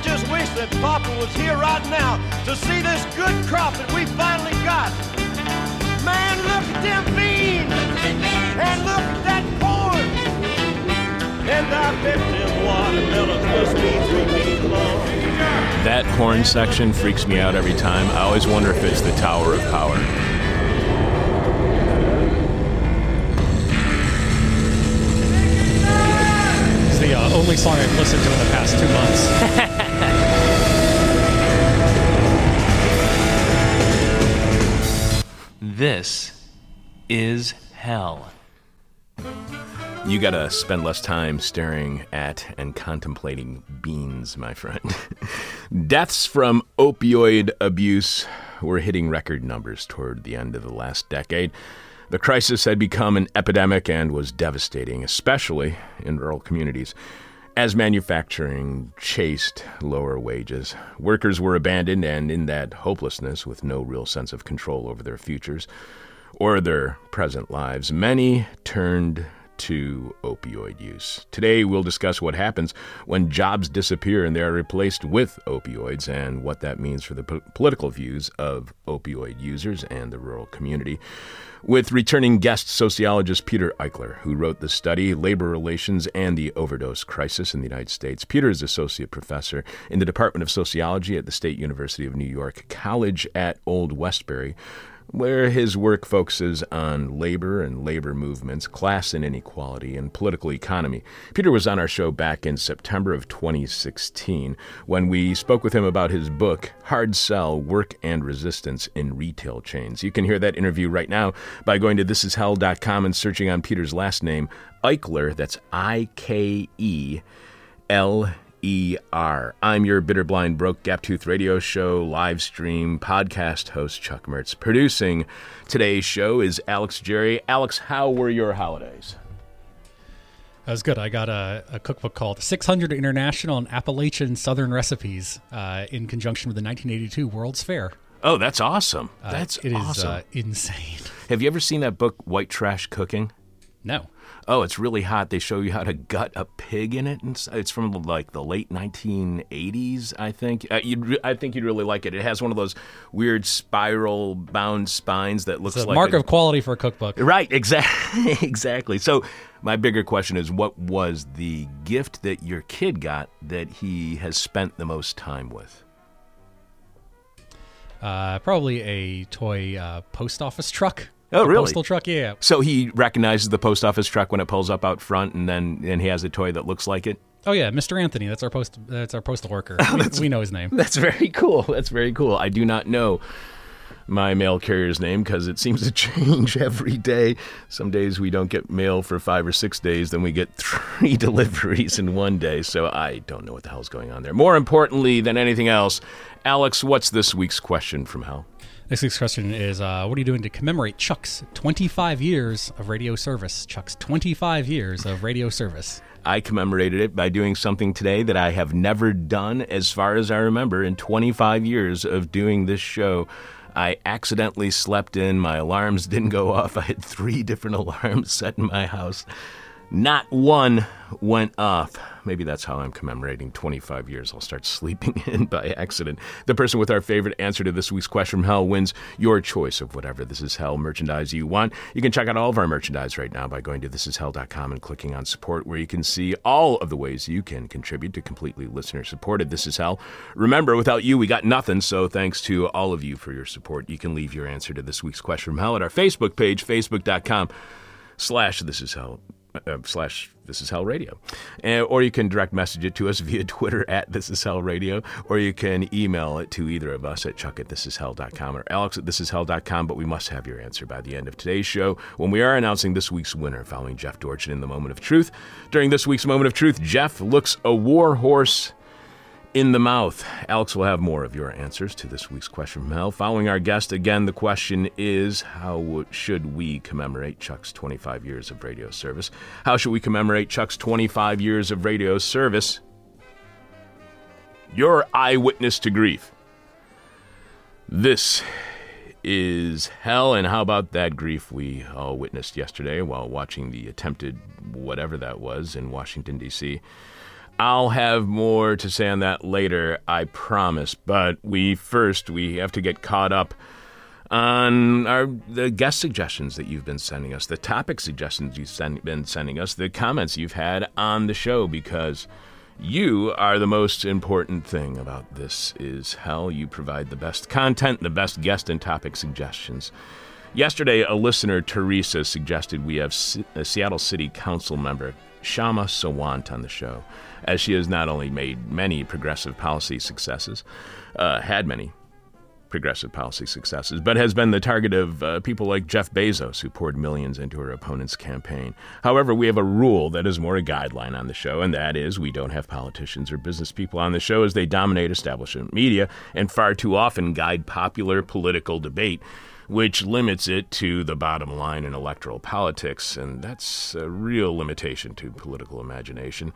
I just wish that Papa was here right now to see this good crop that we finally got. Man, look at them beans! And look at that corn! And I bet them watermelons must be three feet long. That horn section freaks me out every time. I always wonder if it's the Tower of Power. It's the uh, only song I've listened to in the past two months. This is hell. You gotta spend less time staring at and contemplating beans, my friend. Deaths from opioid abuse were hitting record numbers toward the end of the last decade. The crisis had become an epidemic and was devastating, especially in rural communities. As manufacturing chased lower wages, workers were abandoned and in that hopelessness with no real sense of control over their futures or their present lives, many turned to opioid use. Today, we'll discuss what happens when jobs disappear and they are replaced with opioids and what that means for the po- political views of opioid users and the rural community. With returning guest sociologist Peter Ikeler, who wrote the study Labor Relations and the Overdose Crisis in the United States. Peter is associate professor in the Department of Sociology at the State University of New York College at Old Westbury, where his work focuses on labor and labor movements, class and inequality, and political economy. Peter was on our show back in September of 2016 when we spoke with him about his book, Hard Sell Work and Resistance in Retail Chains. You can hear that interview right now by going to thisishell.com and searching on Peter's last name, Ikeler. That's I K E L ER. I'm your bitter, blind, broke, gap tooth radio show, live stream, podcast host, Chuck Mertz. Producing today's show is Alex Jerry. Alex, how were your holidays? That was good. I got a, a cookbook called 600 International and Appalachian Southern Recipes uh, in conjunction with the 1982 World's Fair. Oh, that's awesome. Uh, That's it is awesome. uh, insane. Have you ever seen that book, White Trash Cooking? No. Oh, it's really hot. They show you how to gut a pig in it, and it's from like the late 1980s, I think. Uh, you'd, re- I think you'd really like it. It has one of those weird spiral-bound spines that looks It's a like mark a- of quality for a cookbook. Right, exactly, exactly. So, my bigger question is, what was the gift that your kid got that he has spent the most time with? Uh, probably a toy uh, post office truck. Oh, really? Postal truck, yeah. So he recognizes the post office truck when it pulls up out front, and then and he has a toy that looks like it. Oh yeah, Mr. Anthony. That's our post. That's our postal worker. we, we know his name. That's very cool. That's very cool. I do not know my mail carrier's name because it seems to change every day. Some days we don't get mail for five or six days, then we get three deliveries in one day. So I don't know what the hell's going on there. More importantly than anything else, Alex, what's this week's question from hell? This week's question is: uh, What are you doing to commemorate Chuck's 25 years of radio service? Chuck's 25 years of radio service. I commemorated it by doing something today that I have never done, as far as I remember, in 25 years of doing this show. I accidentally slept in. My alarms didn't go off. I had three different alarms set in my house. Not one went off. Maybe that's how I'm commemorating 25 years. I'll start sleeping in by accident. The person with our favorite answer to this week's question from hell wins your choice of whatever This Is Hell merchandise you want. You can check out all of our merchandise right now by going to thisishell.com and clicking on support, where you can see all of the ways you can contribute to completely listener supported This Is Hell. Remember, without you, we got nothing. So thanks to all of you for your support. You can leave your answer to this week's question from hell at our Facebook page, facebook.com slash This Is Hell uh, slash This Is Hell Radio, or you can direct message it to us via Twitter at This Is Hell Radio, or you can email it to either of us at Chuck at ThisIsHell.com or Alex at ThisIsHell.com. But we must have your answer by the end of today's show when we are announcing this week's winner, following Jeff Dorchin in the Moment of Truth. During this week's Moment of Truth, Jeff looks a war horse in the mouth. Alex will have more of your answers to this week's question from hell. Following our guest, again, the question is how should we commemorate Chuck's 25 years of radio service? How should we commemorate Chuck's 25 years of radio service? Your eyewitness to grief. This is hell, and how about that grief we all witnessed yesterday while watching the attempted whatever that was in Washington, D.C.? I'll have more to say on that later, I promise. But we first we have to get caught up on our the guest suggestions that you've been sending us, the topic suggestions you've send, been sending us, the comments you've had on the show because you are the most important thing about this is hell. You provide the best content, the best guest and topic suggestions. Yesterday, a listener, Teresa, suggested we have a Seattle City Council member, Kshama Sawant, on the show, as she has not only made many progressive policy successes, uh, had many progressive policy successes, but has been the target of uh, people like Jeff Bezos, who poured millions into her opponent's campaign. However, we have a rule that is more a guideline on the show, and that is we don't have politicians or business people on the show as they dominate establishment media and far too often guide popular political debate. Which limits it to the bottom line in electoral politics, and that's a real limitation to political imagination.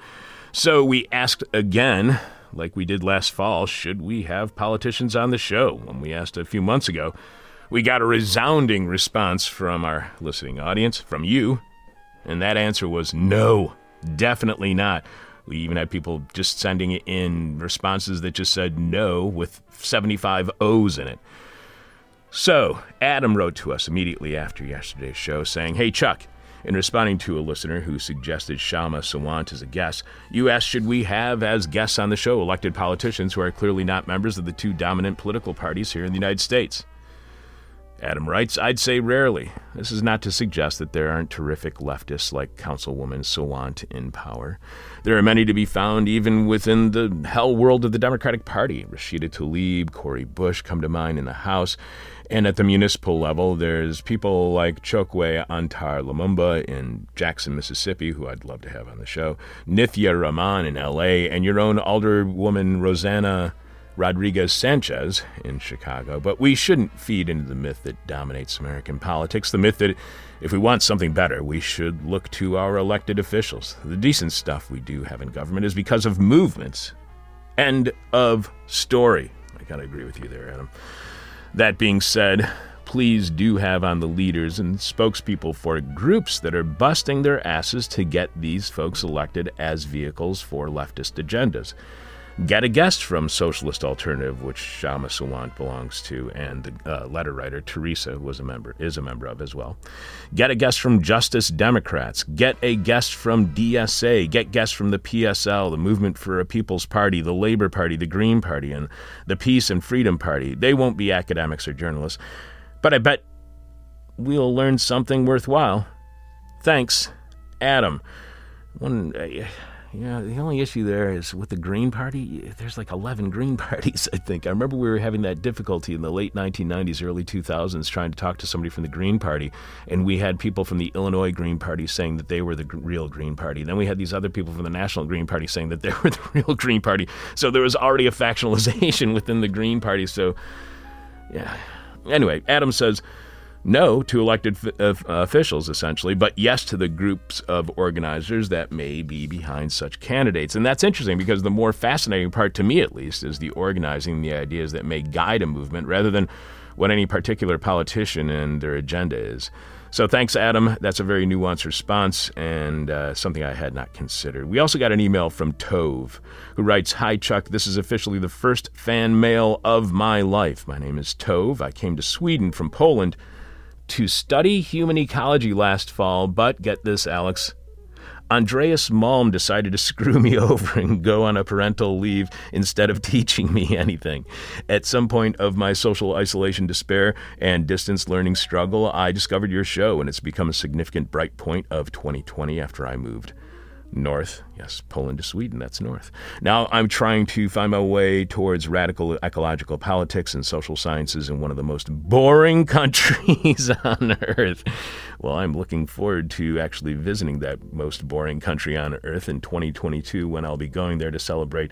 So we asked again like we did last fall, should we have politicians on the show? When we asked a few months ago, we got a resounding response from our listening audience, from you, and that answer was no, definitely not. We even had people just sending in responses that just said no with 75 O's in it. So, Adam wrote to us immediately after yesterday's show saying, Hey, Chuck, in responding to a listener who suggested Kshama Sawant as a guest, you asked should we have as guests on the show elected politicians who are clearly not members of the two dominant political parties here in the United States. Adam writes, I'd say rarely. This is not to suggest that there aren't terrific leftists like Councilwoman Sawant in power. There are many to be found even within the hell world of the Democratic Party. Rashida Tlaib, Cori Bush come to mind in the House. And at the municipal level, there's people like Chokwe Antar Lumumba in Jackson, Mississippi, who I'd love to have on the show, Nithya Raman in LA, and your own alderwoman Rossana Rodriguez Sanchez in Chicago. But we shouldn't feed into the myth that dominates American politics, the myth that if we want something better, we should look to our elected officials. The decent stuff we do have in government is because of movements. End of story. I gotta agree with you there, Adam. That being said, please do have on the leaders and spokespeople for groups that are busting their asses to get these folks elected as vehicles for leftist agendas. Get a guest from Socialist Alternative, which Kshama Sawant belongs to, and the uh, letter writer Teresa was a member, is a member of as well. Get a guest from Justice Democrats. Get a guest from DSA. Get guests from the PSL, the Movement for a People's Party, the Labor Party, the Green Party, and the Peace and Freedom Party. They won't be academics or journalists, but I bet we'll learn something worthwhile. Thanks, Adam. One. Uh, yeah, the only issue there is with the Green Party, there's like 11 Green parties, I think. I remember we were having that difficulty in the late 1990s, early 2000s, trying to talk to somebody from the Green Party. And we had people from the Illinois Green Party saying that they were the real Green Party. And Then we had these other people from the National Green Party saying that they were the real Green Party. So there was already a factionalization within the Green Party. So, yeah. Anyway, Adam says, no to elected f- uh, officials, essentially, but yes to the groups of organizers that may be behind such candidates. And that's interesting because the more fascinating part, to me at least, is the organizing, the ideas that may guide a movement rather than what any particular politician and their agenda is. So thanks, Adam. That's a very nuanced response and uh, something I had not considered. We also got an email from Tove, who writes Hi, Chuck. This is officially the first fan mail of my life. My name is Tove. I came to Sweden from Poland to study human ecology last fall, but get this, Alex. Andreas Malm decided to screw me over and go on a parental leave instead of teaching me anything. At some point of my social isolation despair and distance learning struggle, I discovered your show, and it's become a significant bright point of 2020 after I moved north. Yes, Poland to Sweden, that's north. Now I'm trying to find my way towards radical ecological politics and social sciences in one of the most boring countries on earth. Well, I'm looking forward to actually visiting that most boring country on earth in 2022 when I'll be going there to celebrate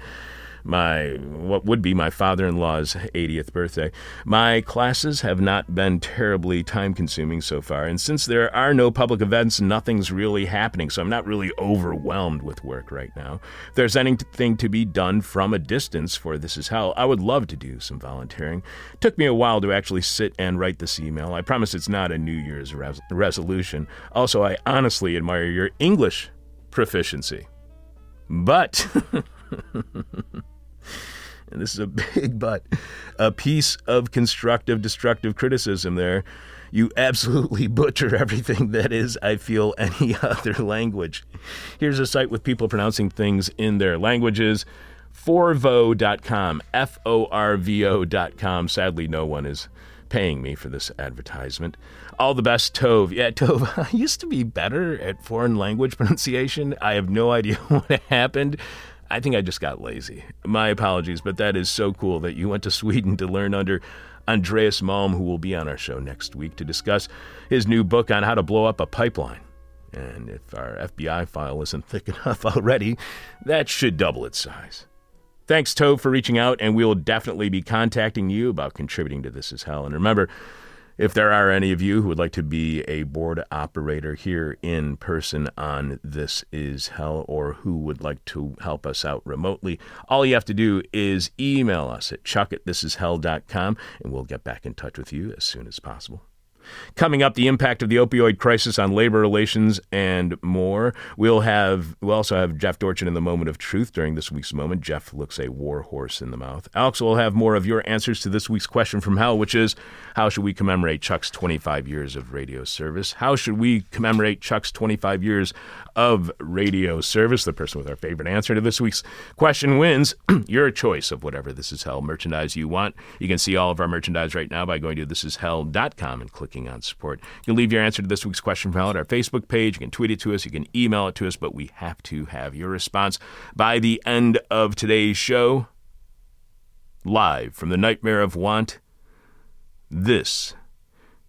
my what would be my father-in-law's 80th birthday. My classes have not been terribly time-consuming so far, and since there are no public events, nothing's really happening, so I'm not really overwhelmed with work right now. If there's anything to be done from a distance for This Is Hell, I would love to do some volunteering. It took me a while to actually sit and write this email. I promise it's not a New Year's resolution. Also, I honestly admire your English proficiency. But, and this is a big but, a piece of constructive, destructive criticism there. You absolutely butcher everything that is, I feel, any other language. Here's a site with people pronouncing things in their languages forvo.com, F O R V O.com. Sadly, no one is paying me for this advertisement. All the best, Tove. Yeah, Tove, I used to be better at foreign language pronunciation. I have no idea what happened. I think I just got lazy. My apologies, but that is so cool that you went to Sweden to learn under Andreas Malm, who will be on our show next week to discuss his new book on how to blow up a pipeline. And if our FBI file isn't thick enough already, that should double its size. Thanks, Tove, for reaching out, and we will definitely be contacting you about contributing to This Is Hell. And remember, if there are any of you who would like to be a board operator here in person on This Is Hell or who would like to help us out remotely, all you have to do is email us at chuck at thisishell.com and we'll get back in touch with you as soon as possible. Coming up, the impact of the opioid crisis on labor relations and more. We'll have we'll also have Jeff Dorchin in the moment of truth during this week's moment. Jeff looks a war horse in the mouth. Alex will have more of your answers to this week's question from hell, which is how should we commemorate Chuck's 25 years of radio service? How should we commemorate Chuck's 25 years of radio service? The person with our favorite answer to this week's question wins your choice of whatever This Is Hell merchandise you want. You can see all of our merchandise right now by going to thisishell.com and clicking on support. You can leave your answer to this week's question hell at our Facebook page. You can tweet it to us. You can email it to us, but we have to have your response by the end of today's show. Live from the Nightmare of Want, this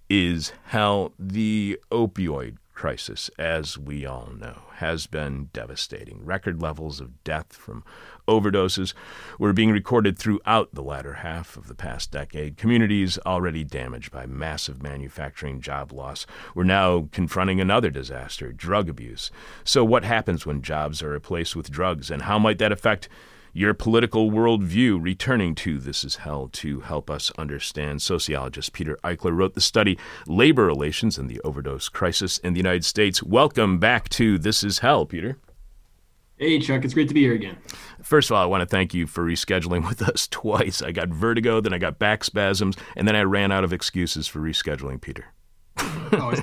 is how the opioid crisis, as we all know, has been devastating. Record levels of death from overdoses were being recorded throughout the latter half of the past decade. Communities already damaged by massive manufacturing job loss were now confronting another disaster drug abuse. So, what happens when jobs are replaced with drugs, and how might that affect? Your political worldview, returning to This Is Hell to help us understand. Sociologist Peter Ikeler wrote the study Labor Relations and the Overdose Crisis in the United States. Welcome back to This Is Hell, Peter. Hey, Chuck, it's great to be here again. First of all, I want to thank you for rescheduling with us twice. I got vertigo, then I got back spasms, and then I ran out of excuses for rescheduling, Peter. Oh.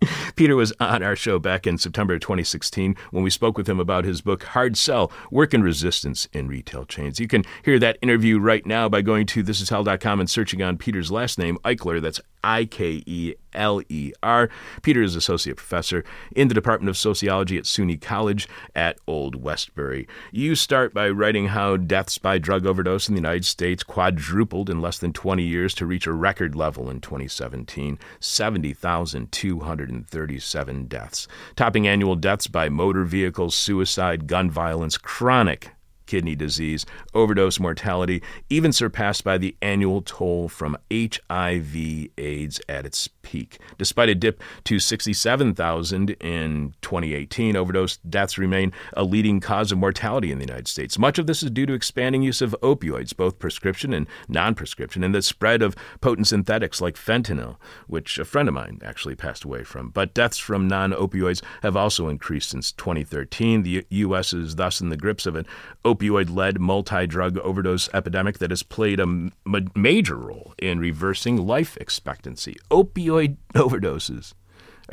Peter was on our show back in September 2016 when we spoke with him about his book Hard Sell Work and Resistance in Retail Chains. You can hear that interview right now by going to thisishell.com and searching on Peter's last name, Ikeler. That's I K E L E R. Peter is associate professor in the Department of Sociology at SUNY College at Old Westbury. You start by writing how deaths by drug overdose in the United States quadrupled in less than 20 years to reach a record level in 2017 70,237 deaths, topping annual deaths by motor vehicles, suicide, gun violence, chronic kidney disease, overdose mortality, even surpassed by the annual toll from HIV AIDS at its peak. Despite a dip to 67,000 in 2018, overdose deaths remain a leading cause of mortality in the United States. Much of this is due to expanding use of opioids, both prescription and non prescription, and the spread of potent synthetics like fentanyl, which a friend of mine actually passed away from. But deaths from non opioids have also increased since 2013. The U.S. is thus in the grips of an opioid opioid led multi drug overdose epidemic that has played a m- major role in reversing life expectancy. Opioid overdoses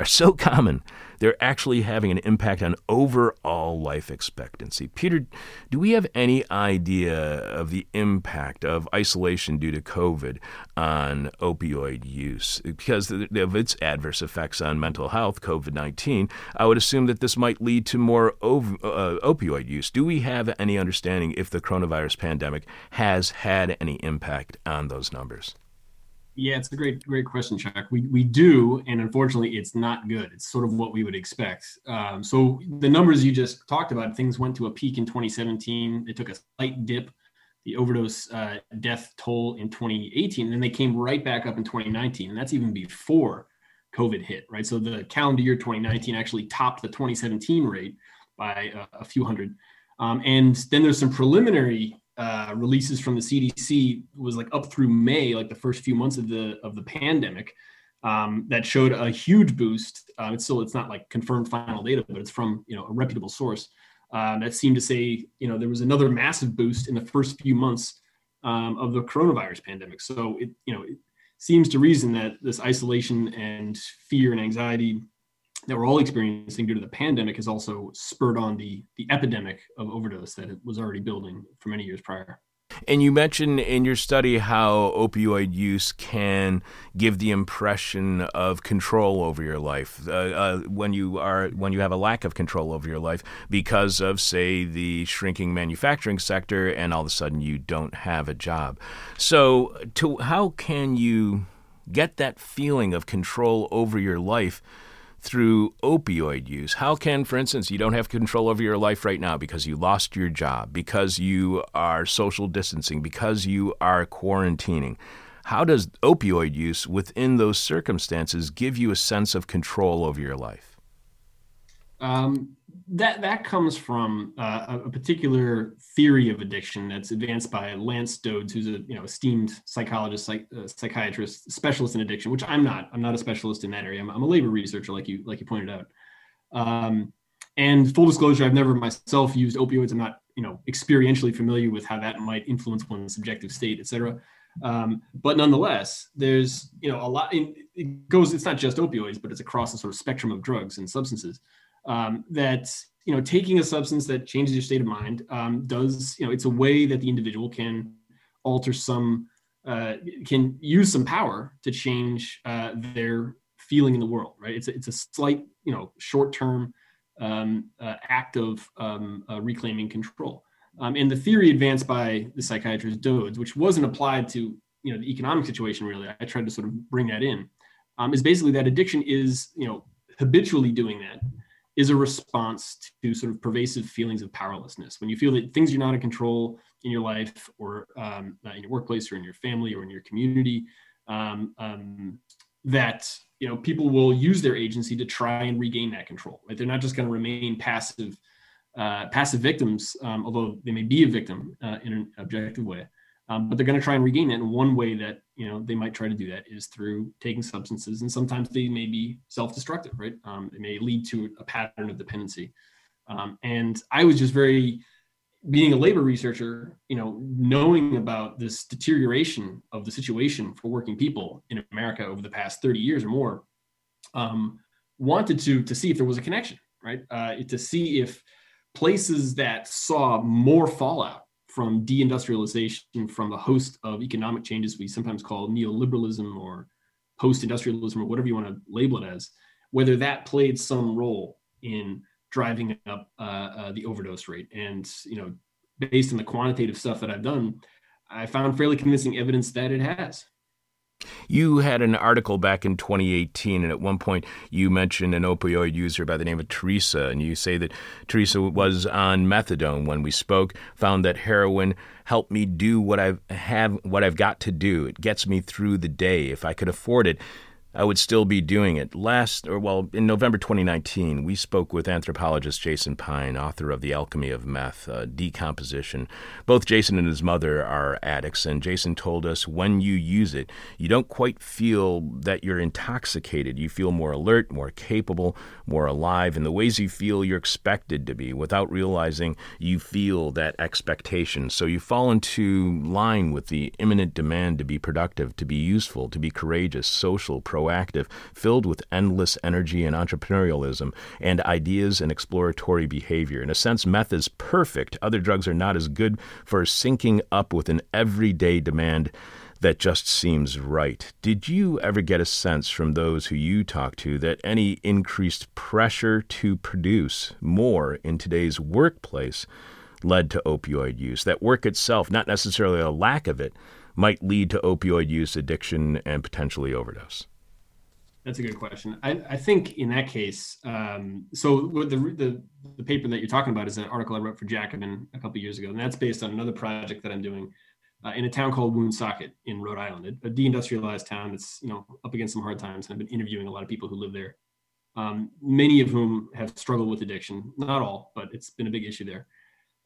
are so common, they're actually having an impact on overall life expectancy. Peter, do we have any idea of the impact of isolation due to COVID on opioid use? Because of its adverse effects on mental health, COVID 19, I would assume that this might lead to more ov- uh, opioid use. Do we have any understanding if the coronavirus pandemic has had any impact on those numbers? Yeah, it's a great, great question, Chuck. We we do, and unfortunately, it's not good. It's sort of what we would expect. Um, so the numbers you just talked about, things went to a peak in 2017. It took a slight dip, the overdose uh, death toll in 2018, and then they came right back up in 2019, and that's even before COVID hit, right? So the calendar year 2019 actually topped the 2017 rate by a, a few hundred. Um, and then there's some preliminary uh, releases from the CDC was like up through May, like the first few months of the of the pandemic, um, that showed a huge boost. Uh, it's still it's not like confirmed final data, but it's from you know a reputable source um, that seemed to say, you know, there was another massive boost in the first few months um, of the coronavirus pandemic. So it, you know, it seems to reason that this isolation and fear and anxiety that we're all experiencing due to the pandemic has also spurred on the the epidemic of overdose that it was already building for many years prior. And you mentioned in your study how opioid use can give the impression of control over your life uh, uh, when you are when you have a lack of control over your life because of, say, the shrinking manufacturing sector, and all of a sudden you don't have a job. So, to how can you get that feeling of control over your life? Through opioid use? How can, for instance, you don't have control over your life right now because you lost your job, because you are social distancing, because you are quarantining? How does opioid use within those circumstances give you a sense of control over your life? Um, that that comes from uh, a particular theory of addiction that's advanced by Lance Dodes, who's a you know esteemed psychologist, psych, uh, psychiatrist, specialist in addiction. Which I'm not. I'm not a specialist in that area. I'm, I'm a labor researcher, like you like you pointed out. Um, and full disclosure, I've never myself used opioids. I'm not you know experientially familiar with how that might influence one's subjective state, et cetera. Um, but nonetheless, there's you know a lot. It goes. It's not just opioids, but it's across the sort of spectrum of drugs and substances um, that you know taking a substance that changes your state of mind um, does you know it's a way that the individual can alter some uh, can use some power to change uh, their feeling in the world right? It's a, it's a slight you know short term um, uh, act of um, uh, reclaiming control. Um, and the theory advanced by the psychiatrist Dodes which wasn't applied to you know the economic situation really i tried to sort of bring that in um, is basically that addiction is you know habitually doing that is a response to sort of pervasive feelings of powerlessness. When you feel that things you're not in control in your life or um, uh, in your workplace or in your family or in your community, um, um, that you know people will use their agency to try and regain that control. Right? They're not just going to remain passive, uh, passive victims, um, although they may be a victim uh, in an objective way. Um, but they're going to try and regain it. And one way that you know they might try to do that is through taking substances, and sometimes they may be self-destructive, right? Um, it may lead to a pattern of dependency. Um, and I was just very, being a labor researcher, you know, knowing about this deterioration of the situation for working people in America over the past 30 years or more, um, wanted to to see if there was a connection, right? Uh, to see if places that saw more fallout from deindustrialization, from the host of economic changes we sometimes call neoliberalism or post-industrialism or whatever you want to label it as, whether that played some role in driving up uh, uh, the overdose rate. And you know, based on the quantitative stuff that I've done, I found fairly convincing evidence that it has. You had an article back in 2018, and at one point you mentioned an opioid user by the name of Teresa, and you say that Teresa was on methadone when we spoke, found that heroin helped me do what I've have what I've got to do. It gets me through the day. If I could afford it, I would still be doing it. Last, or well, in November 2019, we spoke with anthropologist Jason Pine, author of The Alchemy of Meth, uh, Decomposition. Both Jason and his mother are addicts, and Jason told us when you use it, you don't quite feel that you're intoxicated. You feel more alert, more capable, more alive in the ways you feel you're expected to be without realizing you feel that expectation. So you fall into line with the imminent demand to be productive, to be useful, to be courageous, social, pro proactive, filled with endless energy and entrepreneurialism, and ideas and exploratory behavior. In a sense, meth is perfect. Other drugs are not as good for syncing up with an everyday demand that just seems right. Did you ever get a sense from those who you talk to that any increased pressure to produce more in today's workplace led to opioid use? That work itself, not necessarily a lack of it, might lead to opioid use, addiction, and potentially overdose? That's a good question. I, I think in that case, um, so the, the the paper that you're talking about is an article I wrote for Jacobin a couple years ago, and that's based on another project that I'm doing uh, in a town called Woonsocket in Rhode Island, a, deindustrialized town that's you know up against some hard times. And I've been interviewing a lot of people who live there, um, many of whom have struggled with addiction. Not all, but it's been a big issue there.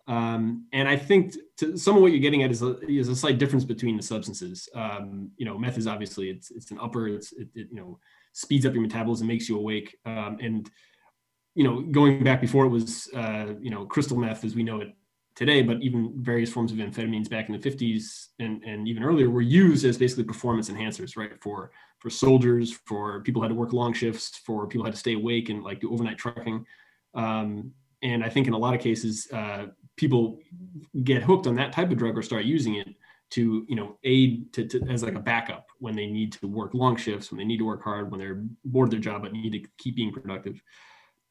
Um, and I think to, some of what you're getting at is a, is a slight difference between the substances. Um, you know, meth is obviously it's it's an upper, it's it, it, you know speeds up your metabolism, makes you awake. Um, and you know, going back before it was, uh, you know, crystal meth as we know it today, but even various forms of amphetamines back in the 50s and, and even earlier were used as basically performance enhancers, right? For for soldiers, for people who had to work long shifts, for people who had to stay awake and like do overnight trucking. Um, and I think in a lot of cases, uh, people get hooked on that type of drug or start using it to you know aid to, to, as like a backup when they need to work long shifts when they need to work hard when they're bored of their job but need to keep being productive.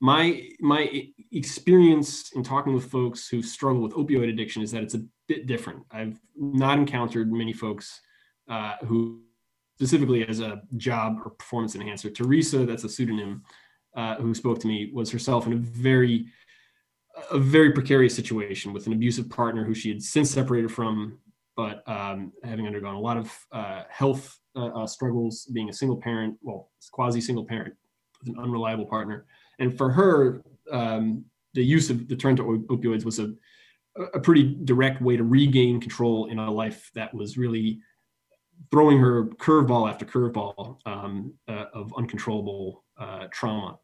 My my experience in talking with folks who struggle with opioid addiction is that it's a bit different. I've not encountered many folks uh, who specifically as a job or performance enhancer. Teresa that's a pseudonym uh, who spoke to me was herself in a very a very precarious situation with an abusive partner who she had since separated from but um, having undergone a lot of uh, health uh, uh, struggles, being a single parent, well, quasi single parent with an unreliable partner. And for her, um, the use of the turn to opioids was a, a pretty direct way to regain control in a life that was really throwing her curveball after curveball um, uh, of uncontrollable uh, trauma.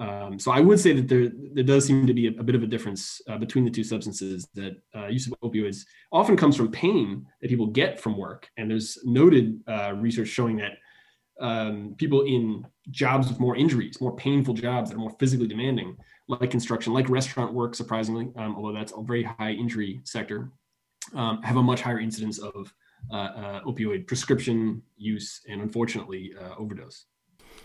Um, so I would say that there there does seem to be a, a bit of a difference uh, between the two substances. That uh, use of opioids often comes from pain that people get from work, and there's noted uh, research showing that um, people in jobs with more injuries, more painful jobs that are more physically demanding, like construction, like restaurant work, surprisingly, um, although that's a very high injury sector, um, have a much higher incidence of uh, uh, opioid prescription use and unfortunately uh, overdose.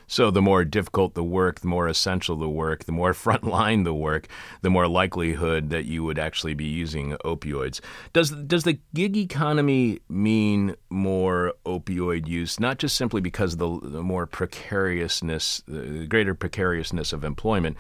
So the more difficult the work, the more essential the work, the more frontline the work, the more likelihood that you would actually be using opioids. Does does the gig economy mean more opioid use, not just simply because of the, the more precariousness, the greater precariousness of employment?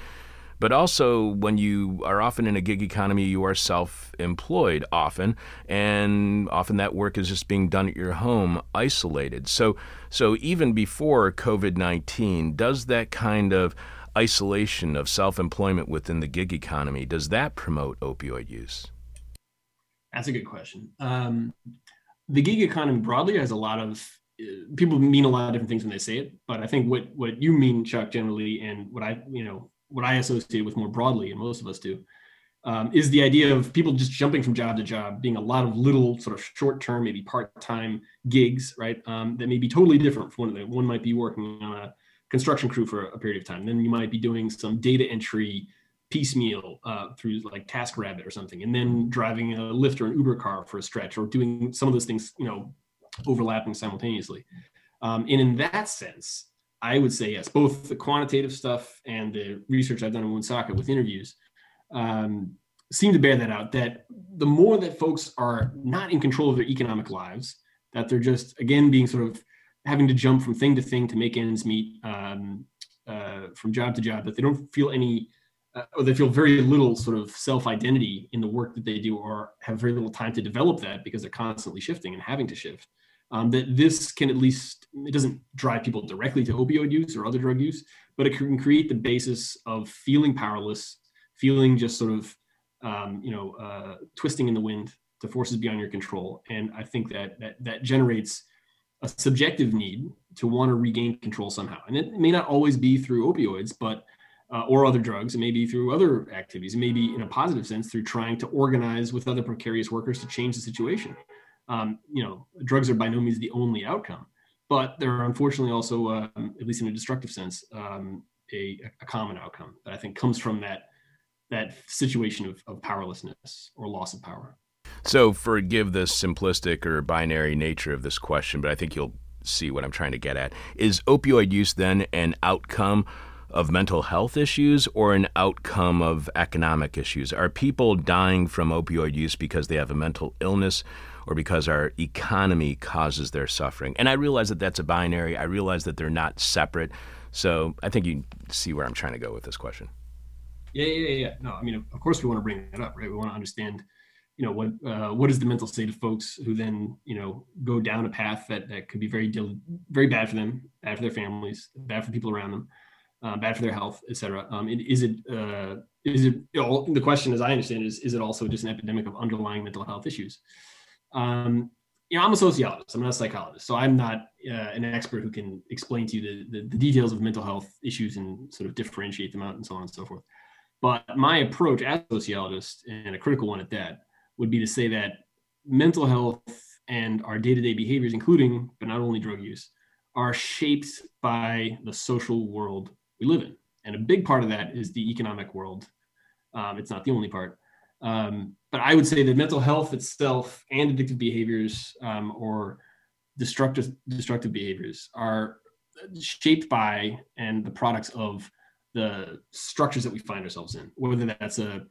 But also, when you are often in a gig economy, you are self employed often, and often that work is just being done at your home, isolated. So, so even before COVID 19, does that kind of isolation of self employment within the gig economy, does that promote opioid use? That's a good question. Um, the gig economy broadly has a lot of uh, people mean a lot of different things when they say it, but I think what what you mean, Chuck, generally, and what I you know what I associate with more broadly, and most of us do, um, is the idea of people just jumping from job to job, being a lot of little sort of short term, maybe part time gigs, right? Um, that may be totally different from one of them. One might be working on a construction crew for a period of time. Then you might be doing some data entry piecemeal uh, through like TaskRabbit or something, and then driving a Lyft or an Uber car for a stretch, or doing some of those things, you know, overlapping simultaneously. Um, and in that sense, I would say yes, both the quantitative stuff and the research I've done in Woonsocket with interviews um, seem to bear that out. That the more that folks are not in control of their economic lives, that they're just again being sort of having to jump from thing to thing to make ends meet, um, uh, from job to job, that they don't feel any, uh, or they feel very little sort of self identity in the work that they do, or have very little time to develop that because they're constantly shifting and having to shift um, that this can at least it doesn't drive people directly to opioid use or other drug use but it can create the basis of feeling powerless feeling just sort of um, you know uh, twisting in the wind to forces beyond your control. And i think that that, that generates a subjective need to want to regain control somehow. And it may not always be through opioids but uh, or other drugs. It may be through other activities. It may be in a positive sense through trying to organize with other precarious workers to change the situation um, you know, drugs are by no means the only outcome, but they're unfortunately also, um, at least in a destructive sense, um, a, a, common outcome that I think comes from that that situation of, of powerlessness or loss of power. So, forgive the simplistic or binary nature of this question, but I think you'll see what I'm trying to get at. Is opioid use then an outcome of mental health issues or an outcome of economic issues? Are people dying from opioid use because they have a mental illness or because our economy causes their suffering. And I realize that that's a binary. I realize that they're not separate. So I think you see where I'm trying to go with this question. Yeah, yeah, yeah. No, I mean, of course, we want to bring that up, right? We want to understand, you know, what uh, what is the mental state of folks who then, you know, go down a path that that could be very very bad for them, bad for their families, bad for people around them, uh, bad for their health, et cetera. Um, is it uh, is it you know, the question, as I understand, it, is is it also just an epidemic of underlying mental health issues? Um, you know, I'm a sociologist. I'm not a psychologist, so I'm not uh, an expert who can explain to you the, the, the details of mental health issues and sort of differentiate them out and so on and so forth. But my approach as a sociologist, and a critical one at that, would be to say that mental health and our day-to-day behaviors, including but not only drug use, are shaped by the social world we live in. And a big part of that is the economic world. Um, it's not the only part. Um, but I would say that mental health itself and addictive behaviors um, or destructive destructive behaviors are shaped by and the products of the structures that we find ourselves in, whether that's a,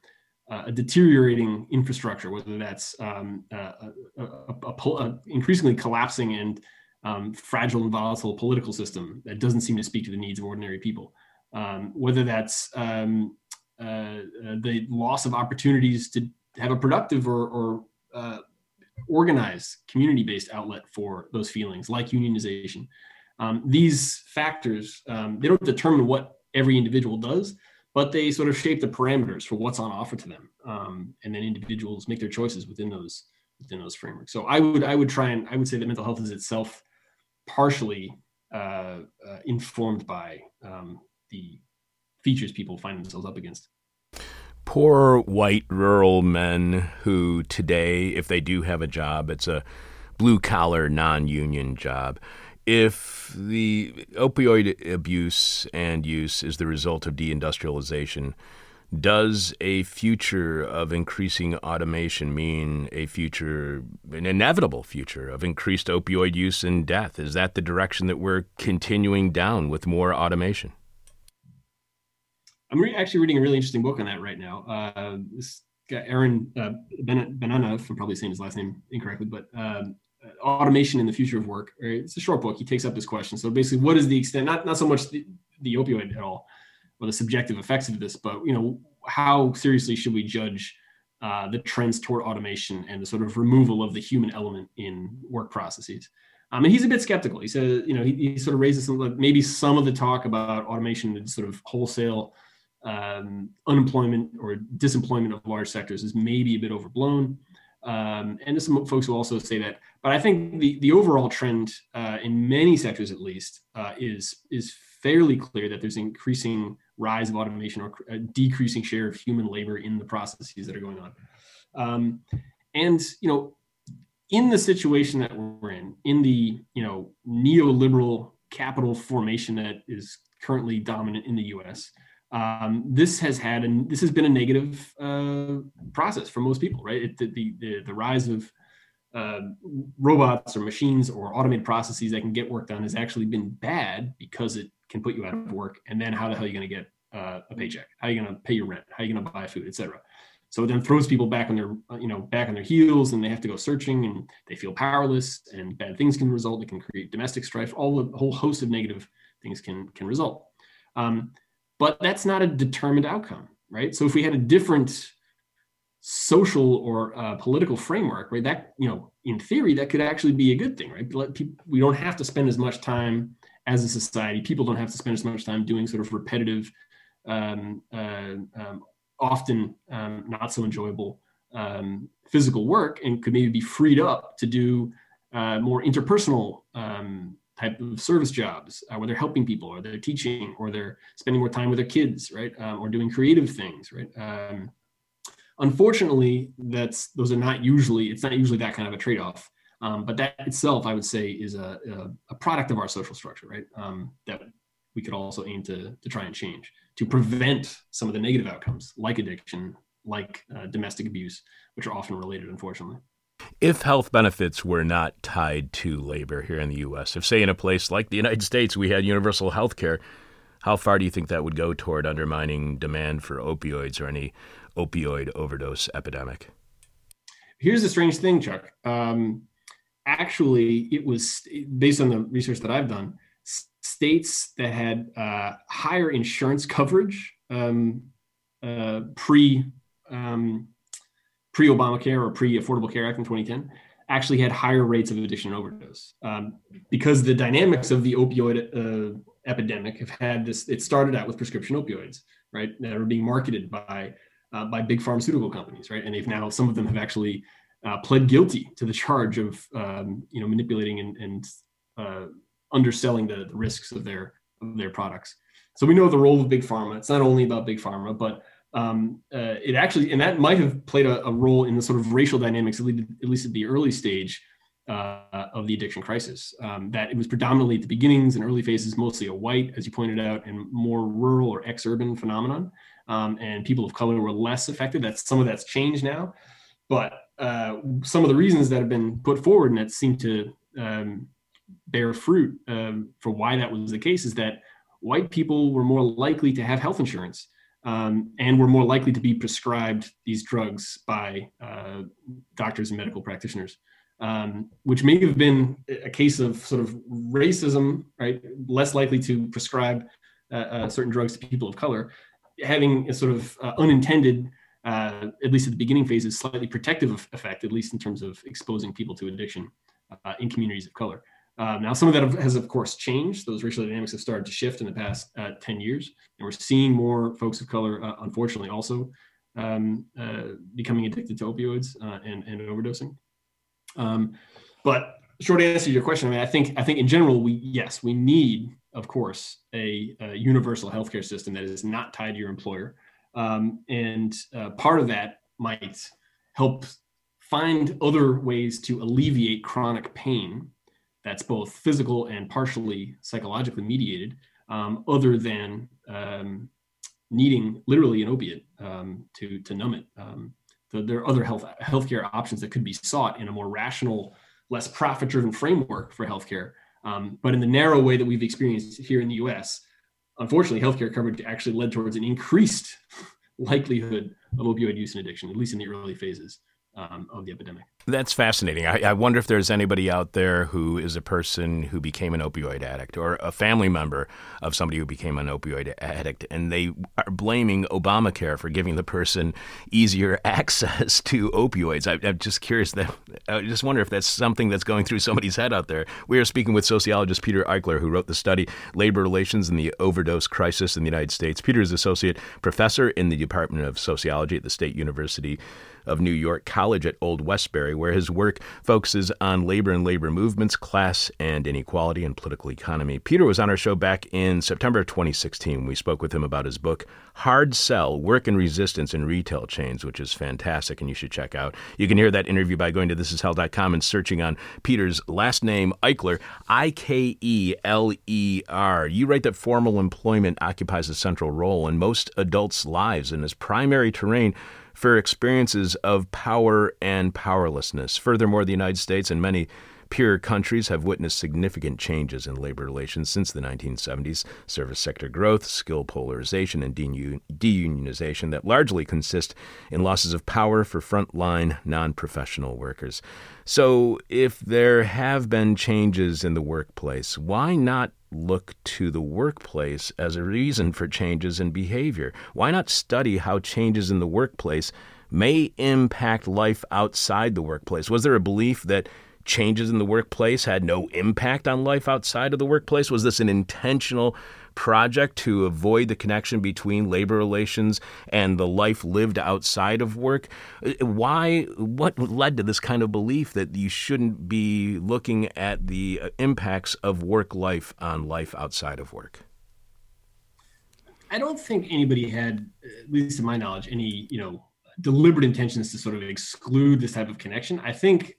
a deteriorating infrastructure, whether that's um, a, a, increasingly collapsing and um, fragile and volatile political system that doesn't seem to speak to the needs of ordinary people, um, whether that's um, the loss of opportunities to have a productive or, or uh, organized community-based outlet for those feelings, like unionization. Um, these factors um, they don't determine what every individual does, but they sort of shape the parameters for what's on offer to them, um, and then individuals make their choices within those within those frameworks. So I would I would try and I would say that mental health is itself partially uh, uh, informed by um, the features people find themselves up against. Poor white rural men who today, if they do have a job, it's a blue collar, non union job. If the opioid abuse and use is the result of deindustrialization, does a future of increasing automation mean a future, an inevitable future of increased opioid use and death? Is that the direction that we're continuing down with more automation? I'm re- actually reading a really interesting book on that right now. Uh, this guy Aaron uh, Banana, if I'm probably saying his last name incorrectly, but um, automation in the future of work. It's a short book. He takes up this question. So basically, what is the extent? Not not so much the, the opioid at all, or the subjective effects of this, but you know, how seriously should we judge uh, the trends toward automation and the sort of removal of the human element in work processes? Um, and he's a bit skeptical. He says, you know, he, he sort of raises some, maybe some of the talk about automation and sort of wholesale um, unemployment or disemployment of large sectors is maybe a bit overblown. Um, and some folks will also say that. But I think the, the overall trend uh, in many sectors, at least, uh, is is fairly clear that there's increasing rise of automation or a decreasing share of human labor in the processes that are going on. Um, and you know, in the situation that we're in, in the you know neoliberal capital formation that is currently dominant in the U.S um, this has had and this has been a negative uh, process for most people, right? It, the, the, the rise of uh, robots or machines or automated processes that can get work done has actually been bad because it can put you out of work. And then how the hell are you going to get uh, a paycheck? How are you going to pay your rent? How are you going to buy food, etc. So it then throws people back on their, you know, back on their heels, and they have to go searching, and they feel powerless, and bad things can result. It can create domestic strife. All the whole host of negative things can can result. Um, but that's not a determined outcome, right? So if we had a different social or uh, political framework, right, that you know, in theory, that could actually be a good thing, right? Let people, we don't have to spend as much time as a society. People don't have to spend as much time doing sort of repetitive, um, uh, um, often um, not so enjoyable um, physical work, and could maybe be freed up to do uh, more interpersonal um, type of service jobs uh, where they're helping people or they're teaching or they're spending more time with their kids right um, or doing creative things right? Um, unfortunately that's those are not usually it's not usually that kind of a trade-off. Um, but that itself i would say is a, a, a product of our social structure right um, that we could also aim to, to try and change to prevent some of the negative outcomes like addiction like uh, domestic abuse which are often related unfortunately if health benefits were not tied to labor here in the U.S., if, say, in a place like the United States we had universal health care, how far do you think that would go toward undermining demand for opioids or any opioid overdose epidemic? Here's the strange thing, Chuck. Um, actually, it was based on the research that I've done, states that had uh, higher insurance coverage um, uh, pre um, pre Obamacare or pre Affordable Care Act in 2010 actually had higher rates of addiction and overdose um, because the dynamics of the opioid uh, epidemic have had this. It started out with prescription opioids, right, that are being marketed by uh, by big pharmaceutical companies, right, and they've now some of them have actually uh, pled guilty to the charge of um, you know manipulating and, and uh, underselling the, the, risks of their of their products. So we know the role of big pharma. It's not only about big pharma, but um, uh, it actually and that might have played a, a, role in the sort of racial dynamics, at least, at least at the early stage uh, of the addiction crisis. Um, that it was predominantly at the beginnings and early phases, mostly a white, as you pointed out, and more rural or ex-urban phenomenon. Um, and people of color were less affected. That's some of that's changed now, but uh, some of the reasons that have been put forward and that seem to um, bear fruit um, for why that was the case is that white people were more likely to have health insurance um, and were more likely to be prescribed these drugs by uh, doctors and medical practitioners, um, which may have been a case of sort of racism, right? Less likely to prescribe uh, uh, certain drugs to people of color, having a sort of uh, unintended uh, at least at the beginning phases, slightly protective effect, at least in terms of exposing people to addiction uh, in communities of color. Uh, now, some of that has, of course, changed. Those racial dynamics have started to shift in the past uh, 10 years, and we're seeing more folks of color, uh, unfortunately, also um, uh, becoming addicted to opioids and, and overdosing. Um, but short answer to your question, I mean, I think I think in general, we yes, we need, of course, a, a universal healthcare system that is not tied to your employer. Um, and uh, part of that might help find other ways to alleviate chronic pain that's both physical and partially psychologically mediated, um, other than um, needing literally an opiate um, to, to numb it. Um, there are other health healthcare options that could be sought in a more rational, less profit-driven framework for healthcare. Um, but in the narrow way that we've experienced here in the U.S., unfortunately, healthcare coverage actually led towards an increased likelihood of opioid use and addiction, at least in the early phases um, of the epidemic. That's fascinating. I, I, wonder if there's anybody out there who is a person who became an opioid addict or a family member of somebody who became an opioid addict, and they are blaming Obamacare for giving the person easier access to opioids. I, am just curious that I just wonder if that's something that's going through somebody's head out there. We are speaking with sociologist Peter Ikeler, who wrote the study "Labor Relations and the Overdose Crisis in the United States." Peter is associate professor in the Department of Sociology at the State University of New York College at Old Westbury, where his work focuses on labor and labor movements, class and inequality, and political economy. Peter was on our show back in September of 2016. We spoke with him about his book, Hard Sell Work and Resistance in Retail Chains, which is fantastic and you should check out. You can hear that interview by going to thisishell.com and searching on Peter's last name, Ikeler, I K E L E R. You write that formal employment occupies a central role in most adults' lives and is primary terrain for experiences of power and powerlessness. Furthermore, the United States and many peer countries have witnessed significant changes in labor relations since the 1970s service sector growth, skill polarization, and deunionization that largely consist in losses of power for frontline non professional workers. So, if there have been changes in the workplace, why not look to the workplace as a reason for changes in behavior? Why not study how changes in the workplace may impact life outside the workplace? Was there a belief that changes in the workplace had no impact on life outside of the workplace? Was this an intentional project to avoid the connection between labor relations and the life lived outside of work? Uh, why, what led to this kind of belief that you shouldn't be looking at the uh, impacts of work life on life outside of work? I don't think anybody had, at least to my knowledge, any, you know, deliberate intentions to sort of exclude this type of connection. I think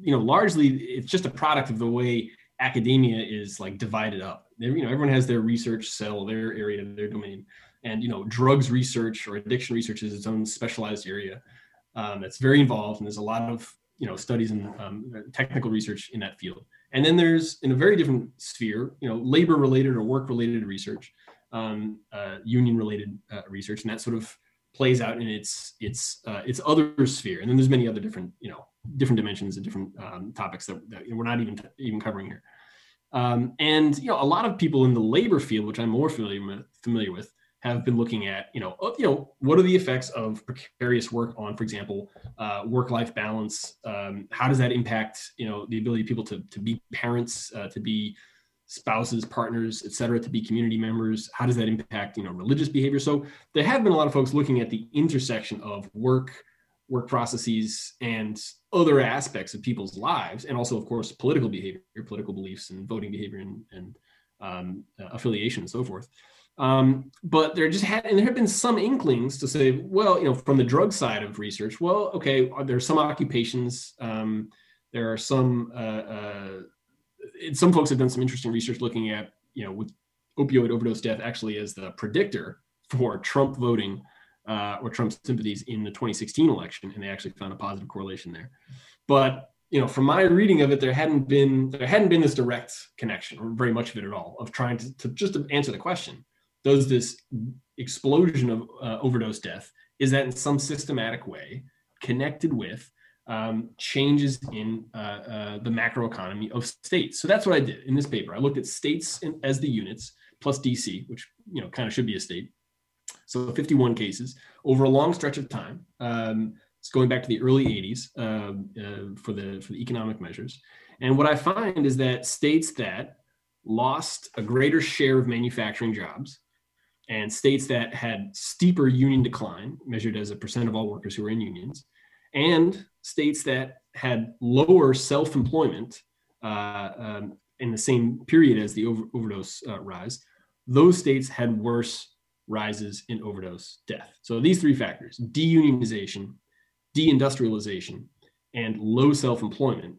you know, largely it's just a product of the way academia is like divided up. you know, everyone has their research cell, their area, their domain, and you know, drugs research or addiction research is its own specialized area um, that's very involved, and there's a lot of you know studies and um, technical research in that field. And then there's in a very different sphere, you know, labor-related or work-related research, um, uh, union-related uh, research, and that sort of plays out in its its uh, its other sphere. And then there's many other different you know different dimensions and different um, topics that, that, we're not even even covering here. Um, and you know, a lot of people in the labor field, which I'm more familiar with, familiar with, have been looking at you know, you know, what are the effects of precarious work on, for example, uh, work-life balance? Um, how does that impact you know the ability of people to to be parents, uh, to be spouses, partners, et cetera, to be community members? How does that impact you know religious behavior? So there have been a lot of folks looking at the intersection of work work processes and other aspects of people's lives, and also, of course, political behavior, political beliefs, and voting behavior, and, and um, uh, affiliation, and so forth. Um, but there just had, and there have been some inklings to say, well, you know, from the drug side of research, well, okay, there are some occupations, um, there are some, uh, uh, some folks have done some interesting research looking at, you know, with opioid overdose death actually as the predictor for Trump voting uh, or Trump sympathies in the 2016 election, and they actually found a positive correlation there. But you know, from my reading of it, there hadn't been there hadn't been this direct connection, or very much of it at all, of trying to, to just to answer the question: Does this explosion of uh, overdose death is that in some systematic way connected with um, changes in uh, uh, the macroeconomy of states? So that's what I did in this paper. I looked at states in, as the units plus DC, which you know kind of should be a state, so 51 cases over a long stretch of time. Um, it's going back to the early 80s um, uh, for the for the economic measures. And what I find is that states that lost a greater share of manufacturing jobs and states that had steeper union decline measured as a percent of all workers who were in unions and states that had lower self-employment uh, um, in the same period as the over- overdose uh, rise those states had worse rises in overdose death. So these three factors, deunionization, deindustrialization, and low self-employment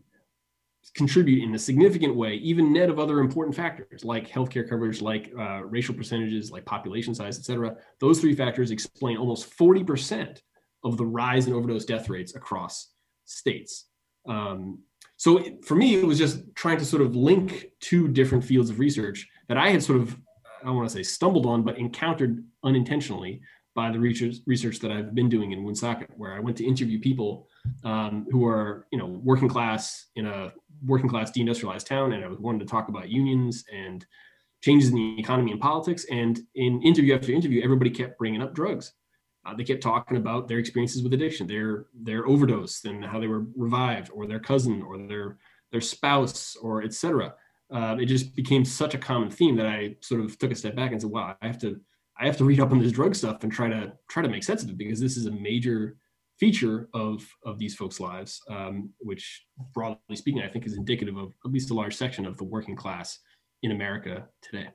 contribute in a significant way, even net of other important factors like healthcare coverage, like uh, racial percentages, like population size, et cetera. Those three factors explain almost 40% of the rise in overdose death rates across states. Um, so for me, it was just trying to sort of link two different fields of research that I had sort of I don't want to say stumbled on, but encountered unintentionally by the research, research that I've been doing in Woonsocket, where I went to interview people um, who are, you know, working class in a working class deindustrialized town, and I was wanted to talk about unions and changes in the economy and politics. And in interview after interview, everybody kept bringing up drugs. Uh, they kept talking about their experiences with addiction, their their overdose, and how they were revived, or their cousin, or their their spouse, or etc uh, it just became such a common theme that I sort of took a step back and said, "Wow, I have to, I have to read up on this drug stuff and try to try to make sense of it because this is a major feature of of these folks' lives, um, which, broadly speaking, I think is indicative of at least a large section of the working class in America today."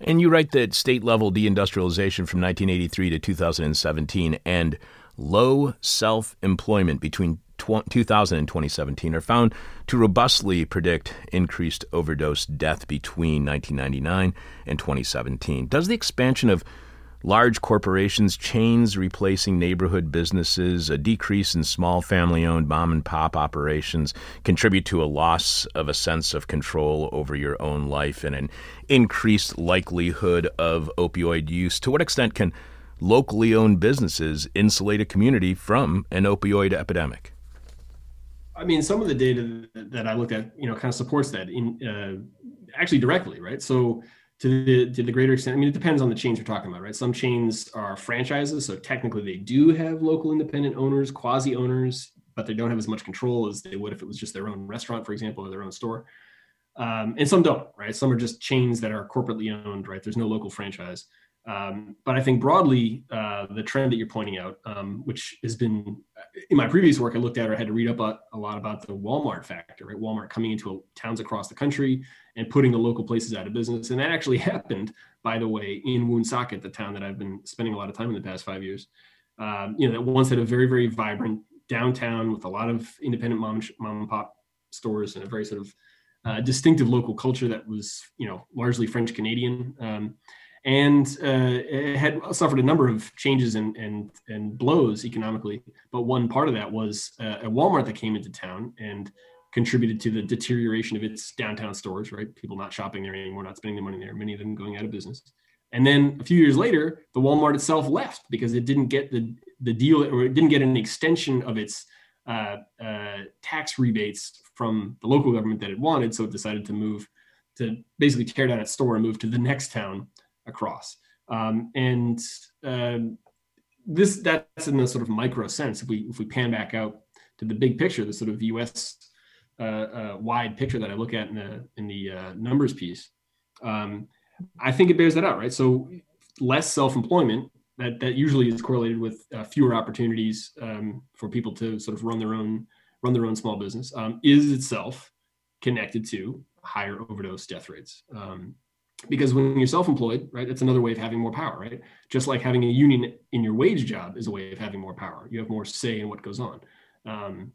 And you write that state level deindustrialization from 1983 to 2017 and low self employment between 2000 and 2017 are found to robustly predict increased overdose death between 1999 and 2017. Does the expansion of large corporations, chains replacing neighborhood businesses, a decrease in small family owned mom and pop operations contribute to a loss of a sense of control over your own life and an increased likelihood of opioid use? To what extent can locally owned businesses insulate a community from an opioid epidemic? I mean, some of the data that I looked at, you know, kind of supports that in uh, actually directly, right? So to the to the greater extent, I mean, it depends on the chains you're talking about, right? Some chains are franchises, so technically they do have local independent owners, quasi owners, but they don't have as much control as they would if it was just their own restaurant, for example, or their own store. Um, and some don't, right? Some are just chains that are corporately owned, right? There's no local franchise. Um, but I think broadly, uh, the trend that you're pointing out, um, which has been in my previous work, I looked at or I had to read up a, a, lot about the Walmart factor, right? Walmart coming into a, towns across the country and putting the local places out of business. And that actually happened, by the way, in Woonsocket, the town that I've been spending a lot of time in the past five years. Um, you know, that once had a very, very vibrant downtown with a lot of independent mom, mom and pop stores and a very sort of uh, distinctive local culture that was, you know, largely French Canadian. And uh, it had suffered a number of changes and, and, and blows economically. But one part of that was uh, a Walmart that came into town and contributed to the deterioration of its downtown stores, right? People not shopping there anymore, not spending their money there, many of them going out of business. And then a few years later, the Walmart itself left because it didn't get the, the deal or it didn't get an extension of its uh, uh, tax rebates from the local government that it wanted. So it decided to move to basically tear down its store and move to the next town across. Um, and um, this that's in the sort of micro sense. If we if we pan back out to the big picture, the sort of U.S. Uh, uh, wide picture that I look at in the in the uh, numbers piece, um, I think it bears that out, right? So less self-employment that that usually is correlated with uh, fewer opportunities um, for people to sort of run their own run their own small business. Um, is itself connected to higher overdose death rates. Um, because when you're self-employed, right, that's another way of having more power, right? Just like having a union in your wage job is a way of having more power. You have more say in what goes on. Um,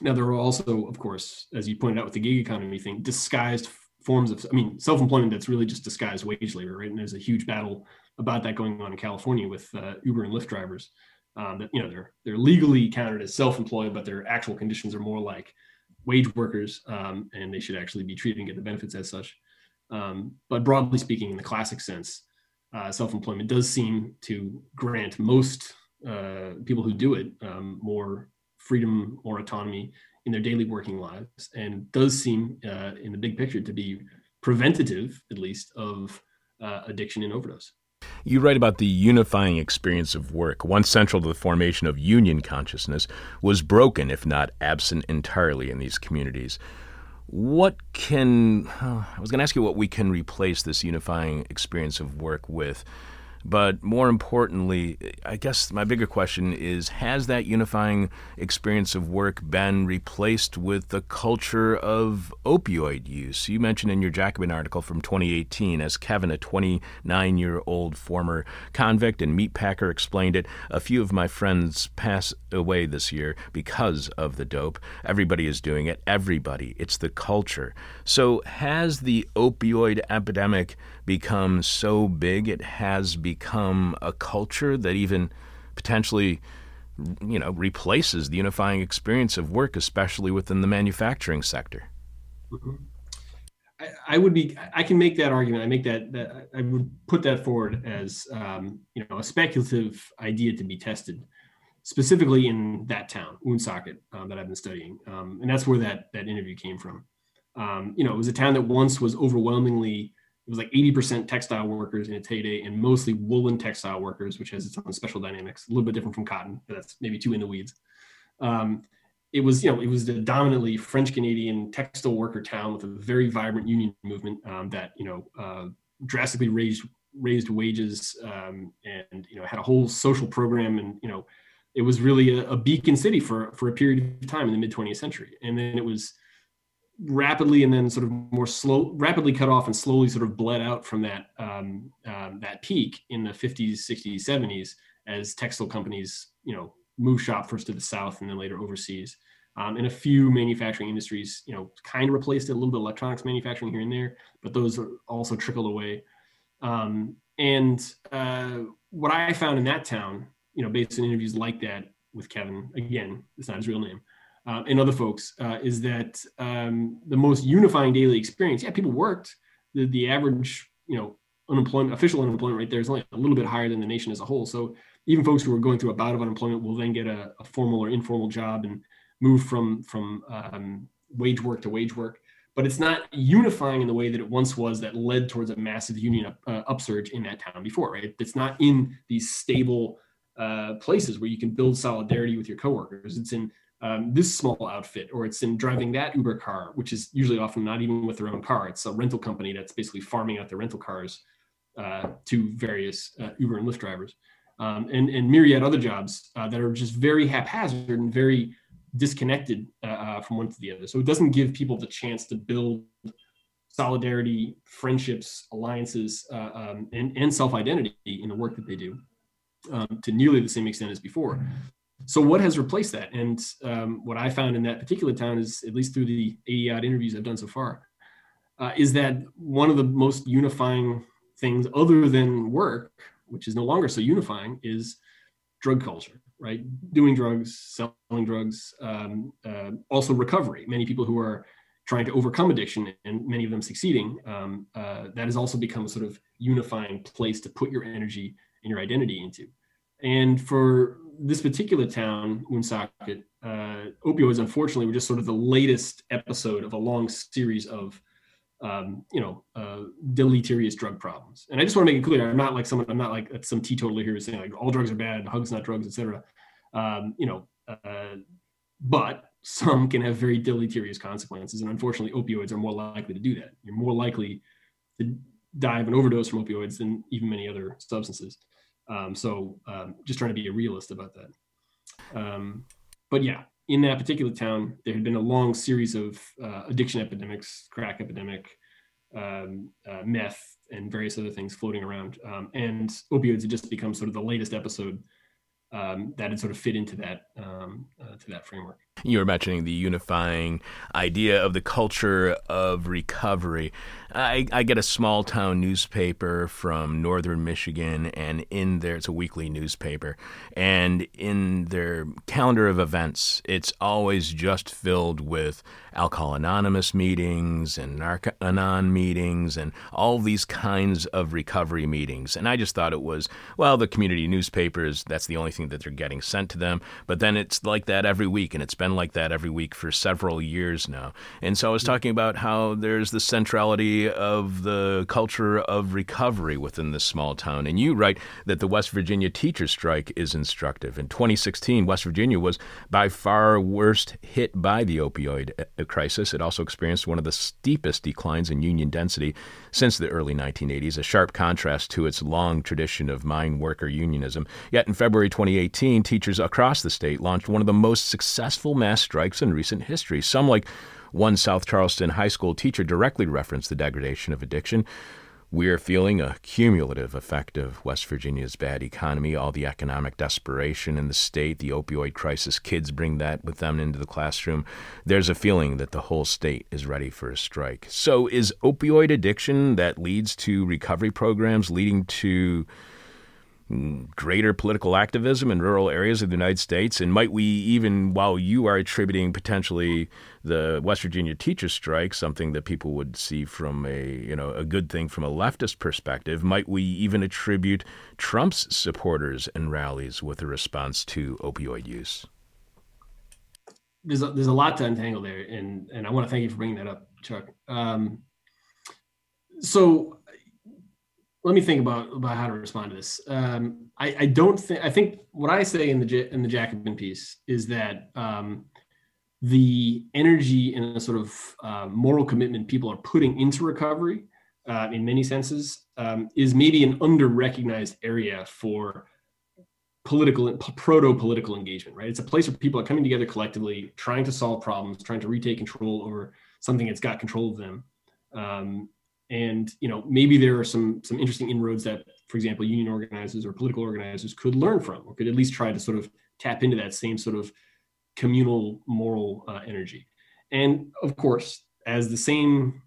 now there are also, of course, as you pointed out with the gig economy thing, disguised forms of, I mean, self-employment that's really just disguised wage labor, right? And there's a huge battle about that going on in California with uh, Uber and Lyft drivers. Um, that you know they're they're legally counted as self-employed, but their actual conditions are more like wage workers, um, and they should actually be treated and get the benefits as such. Um, but broadly speaking, in the classic sense, uh, self-employment does seem to grant most uh, people who do it um, more freedom more autonomy in their daily working lives, and does seem, uh, in the big picture, to be preventative, at least, of uh, addiction and overdose. You write about the unifying experience of work, once central to the formation of union consciousness, was broken, if not absent entirely, in these communities. What can, I was going to ask you what we can replace this unifying experience of work with. But more importantly, I guess my bigger question is Has that unifying experience of work been replaced with the culture of opioid use? You mentioned in your Jacobin article from 2018, as Kevin, a 29 year old former convict and meatpacker, explained it, a few of my friends pass away this year because of the dope. Everybody is doing it. Everybody. It's the culture. So, has the opioid epidemic become so big it has become a culture that even potentially you know replaces the unifying experience of work especially within the manufacturing sector. Mm-hmm. I, I, would be i can make that argument. I make that, that i would put that forward as um, you know a speculative idea to be tested specifically in that town woonsocket um, that i've been studying um, and that's where that that interview came from. Um, you know it was a town that once was overwhelmingly it was like 80% textile workers in its heyday and mostly woolen textile workers, which has its own special dynamics, a little bit different from cotton, but that's maybe too in the weeds. Um, it was, you know, it was the dominantly French Canadian textile worker town with a very vibrant union movement um, that, you know, uh, drastically raised raised wages um, and, you know, had a whole social program and, you know, it was really a, a beacon city for for a period of time in the mid 20th century. And then it was rapidly and then sort of more slow, rapidly cut off and slowly sort of bled out from that um, um, that peak in the 50s, 60s, 70s as textile companies, you know, move shop first to the south and then later overseas. Um, and a few manufacturing industries, you know, kind of replaced it a little bit electronics manufacturing here and there, but those also trickled away. Um, and uh, what I found in that town, you know, based on interviews like that with Kevin, again, it's not his real name, uh, and other folks uh, is that um, the most unifying daily experience. Yeah, people worked. The, the average, you know, unemployment, official unemployment rate there is only a little bit higher than the nation as a whole. So even folks who are going through a bout of unemployment will then get a, a formal or informal job and move from from um, wage work to wage work. But it's not unifying in the way that it once was that led towards a massive union up, uh, upsurge in that town before, right? It's not in these stable uh, places where you can build solidarity with your coworkers. It's in um, this small outfit, or it's in driving that Uber car, which is usually often not even with their own car. It's a rental company that's basically farming out their rental cars uh, to various uh, Uber and Lyft drivers, um, and and myriad other jobs uh, that are just very haphazard and very disconnected uh, uh, from one to the other. So it doesn't give people the chance to build solidarity, friendships, alliances, uh, um, and, and self identity in the work that they do um, to nearly the same extent as before so what has replaced that? And um, what i found in that particular town is at least through the 80 odd interviews i've done so far uh, is that one of the most unifying things other than work which is no longer so unifying is drug culture right? Doing drugs selling drugs um, uh, also recovery. Many people who are trying to overcome addiction and many of them succeeding um, uh, that has also become a sort of unifying place to put your energy and your identity into. And for this particular town, Woonsocket, uh, opioids, unfortunately, were just sort of the latest episode of a long series of, um, you know, uh, deleterious drug problems. And I just want to make it clear, I'm not like someone, I'm not like some teetotaler here saying like all drugs are bad, hugs not drugs, etc. Um, you know, uh, but some can have very deleterious consequences, and unfortunately, opioids are more likely to do that. You're more likely to die of an overdose from opioids than even many other substances. Um, so um, just trying to be a realist about that. Um, but yeah, in that particular town, there had been a long series of uh, addiction epidemics, crack epidemic, um, uh, meth, and various other things floating around. Um, and opioids had just become sort of the latest episode um, that had sort of fit into that uh, to that framework. You were mentioning the unifying idea of the culture of recovery. I, I, get a small town newspaper from northern Michigan, and in there, it's a weekly newspaper. And in their calendar of events, it's always just filled with Alcohol Anonymous meetings and Narcanon meetings and all these kinds of recovery meetings. And I just thought it was, well, the community newspapers, that's the only thing that they're getting sent to them. But then it's like that every week, and it's been like that every week for several years now. And so I was talking about how there's the centrality of the culture of recovery within this small town. And you write that the West Virginia teacher strike is instructive. In 2016, West Virginia was by far worst hit by the opioid uh, crisis. It also experienced one of the steepest declines in union density since the early 1980s, a sharp contrast to its long tradition of mine worker unionism. Yet in February 2018, teachers across the state launched one of the most successful mass strikes in recent history. Some, like one South Charleston high school teacher, directly referenced the degradation of addiction. We're feeling a cumulative effect of West Virginia's bad economy, all the economic desperation in the state, the opioid crisis. Kids bring that with them into the classroom. There's a feeling that the whole state is ready for a strike. So, is opioid addiction that leads to recovery programs leading to greater political activism in rural areas of the United States? And might we even, while you are attributing potentially the West Virginia teachers strike, something that people would see from a you know a good thing from a leftist perspective, might we even attribute Trump's supporters and rallies with a response to opioid use? There's a, there's a lot to untangle there, and and I want to thank you for bringing that up, Chuck. Um, so let me think about about how to respond to this. Um, I, I, don't think I think what I say in the in the Jacobin piece is that um, the energy and the sort of uh, moral commitment people are putting into recovery, uh, in many senses, um, is maybe an under recognized area for political proto political engagement. Right, it's a place where people are coming together collectively, trying to solve problems, trying to retake control over something that's got control of them. Um, and you know maybe there are some some interesting inroads that for example union organizers or political organizers could learn from or could at least try to sort of tap into that same sort of communal moral uh, energy. And of course as the same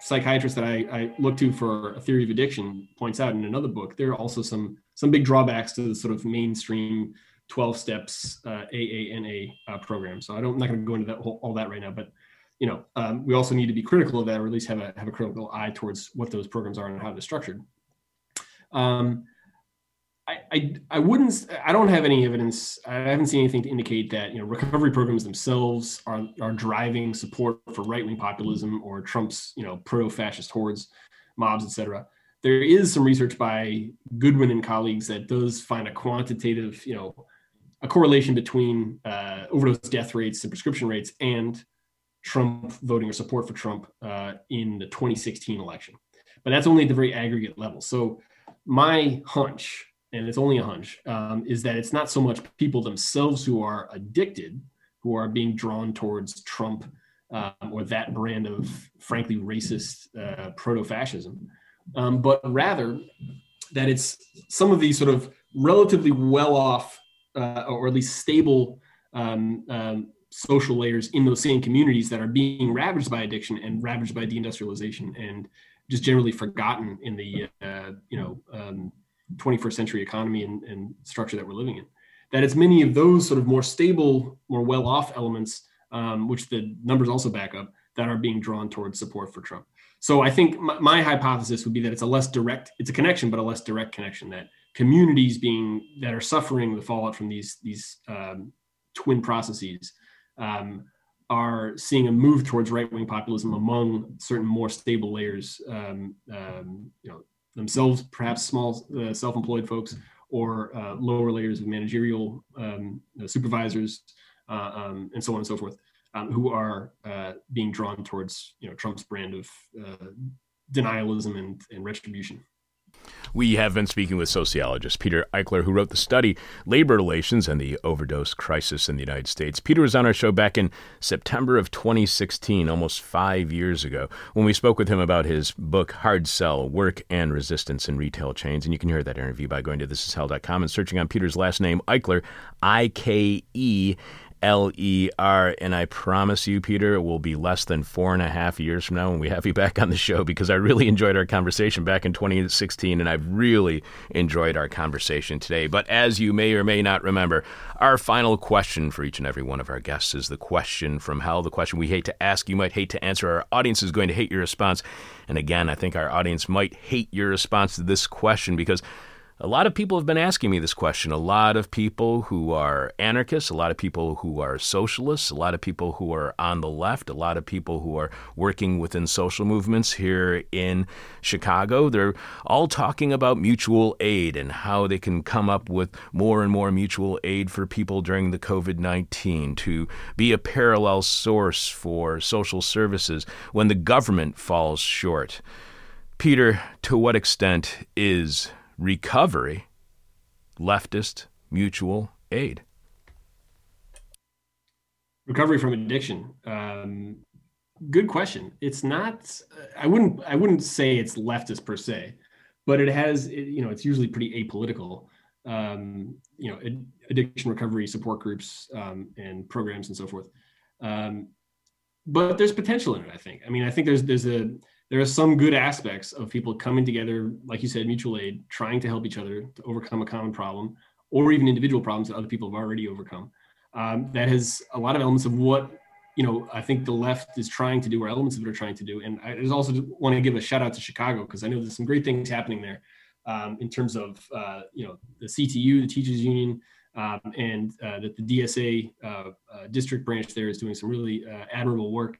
psychiatrist that I, I look to for a theory of addiction points out in another book there are also some some big drawbacks to the sort of mainstream 12 steps uh, aana uh, program. So i don't i'm not going to go into that all that right now but you know, um, we also need to be critical of that, or at least have a have a critical eye towards what those programs are and how they're structured. Um, I, I, I wouldn't I don't have any evidence I haven't seen anything to indicate that you know recovery programs themselves are are driving support for right wing populism or Trump's you know proto fascist hordes, mobs, etc. There is some research by Goodwin and colleagues that does find a quantitative you know a correlation between uh, overdose death rates and prescription rates and Trump voting or support for Trump uh, in the 2016 election. But that's only at the very aggregate level. So my hunch, and it's only a hunch, um, is that it's not so much people themselves who are addicted, who are being drawn towards Trump um, or that brand of frankly racist uh, proto-fascism, um, but rather that it's some of these sort of relatively well-off uh, or at least stable um, um, social layers in those same communities that are being ravaged by addiction and ravaged by deindustrialization and just generally forgotten in the uh, you know um, 21st century economy and, and, structure that we're living in. That it's many of those sort of more stable more well-off elements um, which the numbers also back up that are being drawn towards support for trump. So i think my, my hypothesis would be that it's a less direct it's a connection but a less direct connection that communities being that are suffering the fallout from these these um, twin processes um, are seeing a move towards right-wing populism among certain more stable layers, um, um, you know, themselves perhaps small uh, self-employed folks or uh, lower layers of managerial um, uh, supervisors uh, um, and so on and so forth, um, who are uh, being drawn towards you know Trump's brand of uh, denialism and, and retribution. We have been speaking with sociologist Peter Ikeler, who wrote the study Labor Relations and the Overdose Crisis in the United States. Peter was on our show back in September of 2016, almost five years ago, when we spoke with him about his book Hard Sell Work and Resistance in Retail Chains. And you can hear that interview by going to thisishell.com and searching on Peter's last name, Ikeler, I K E L E R. And I promise you, Peter, it will be less than four and a half years from now when we have you back on the show because I really enjoyed our conversation back in 2016 and I've really enjoyed our conversation today. But as you may or may not remember, our final question for each and every one of our guests is the question from hell, the question we hate to ask, you might hate to answer. Our audience is going to hate your response. And again, I think our audience might hate your response to this question because a lot of people have been asking me this question. A lot of people who are anarchists, a lot of people who are socialists, a lot of people who are on the left, a lot of people who are working within social movements here in Chicago. They're all talking about mutual aid and how they can come up with more and more mutual aid for people during the COVID 19 to be a parallel source for social services when the government falls short. Peter, to what extent is recovery leftist mutual aid? Recovery from addiction. Um, good question. It's not. I wouldn't. I wouldn't say it's leftist per se, but it has. You know, it's usually pretty apolitical. Um, you know, addiction recovery support groups um, and programs and so forth. Um, but there's potential in it. I think. I mean, I think there's there's a there are some good aspects of people coming together, like you said, mutual aid, trying to help each other to overcome a common problem, or even individual problems that other people have already overcome. Um, that has a lot of elements of what you know I think the left is trying to do, or elements of it are trying to do. And I just also want to give a shout out to Chicago because I know there's some great things happening there um, in terms of uh, you know the CTU, the teachers union. Um, and uh, that the DSA uh, uh, district branch there is doing some really uh, admirable work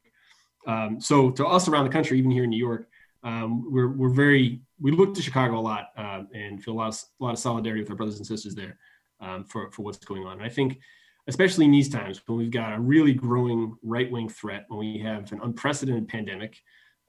um, so to us around the country, even here in New York, um, we're, we're very, we look to Chicago a lot um, and feel a lot, of, a lot of solidarity with our brothers and sisters there um, for, for what's going on. And I think, especially in these times when we've got a really growing right wing threat, when we have an unprecedented pandemic,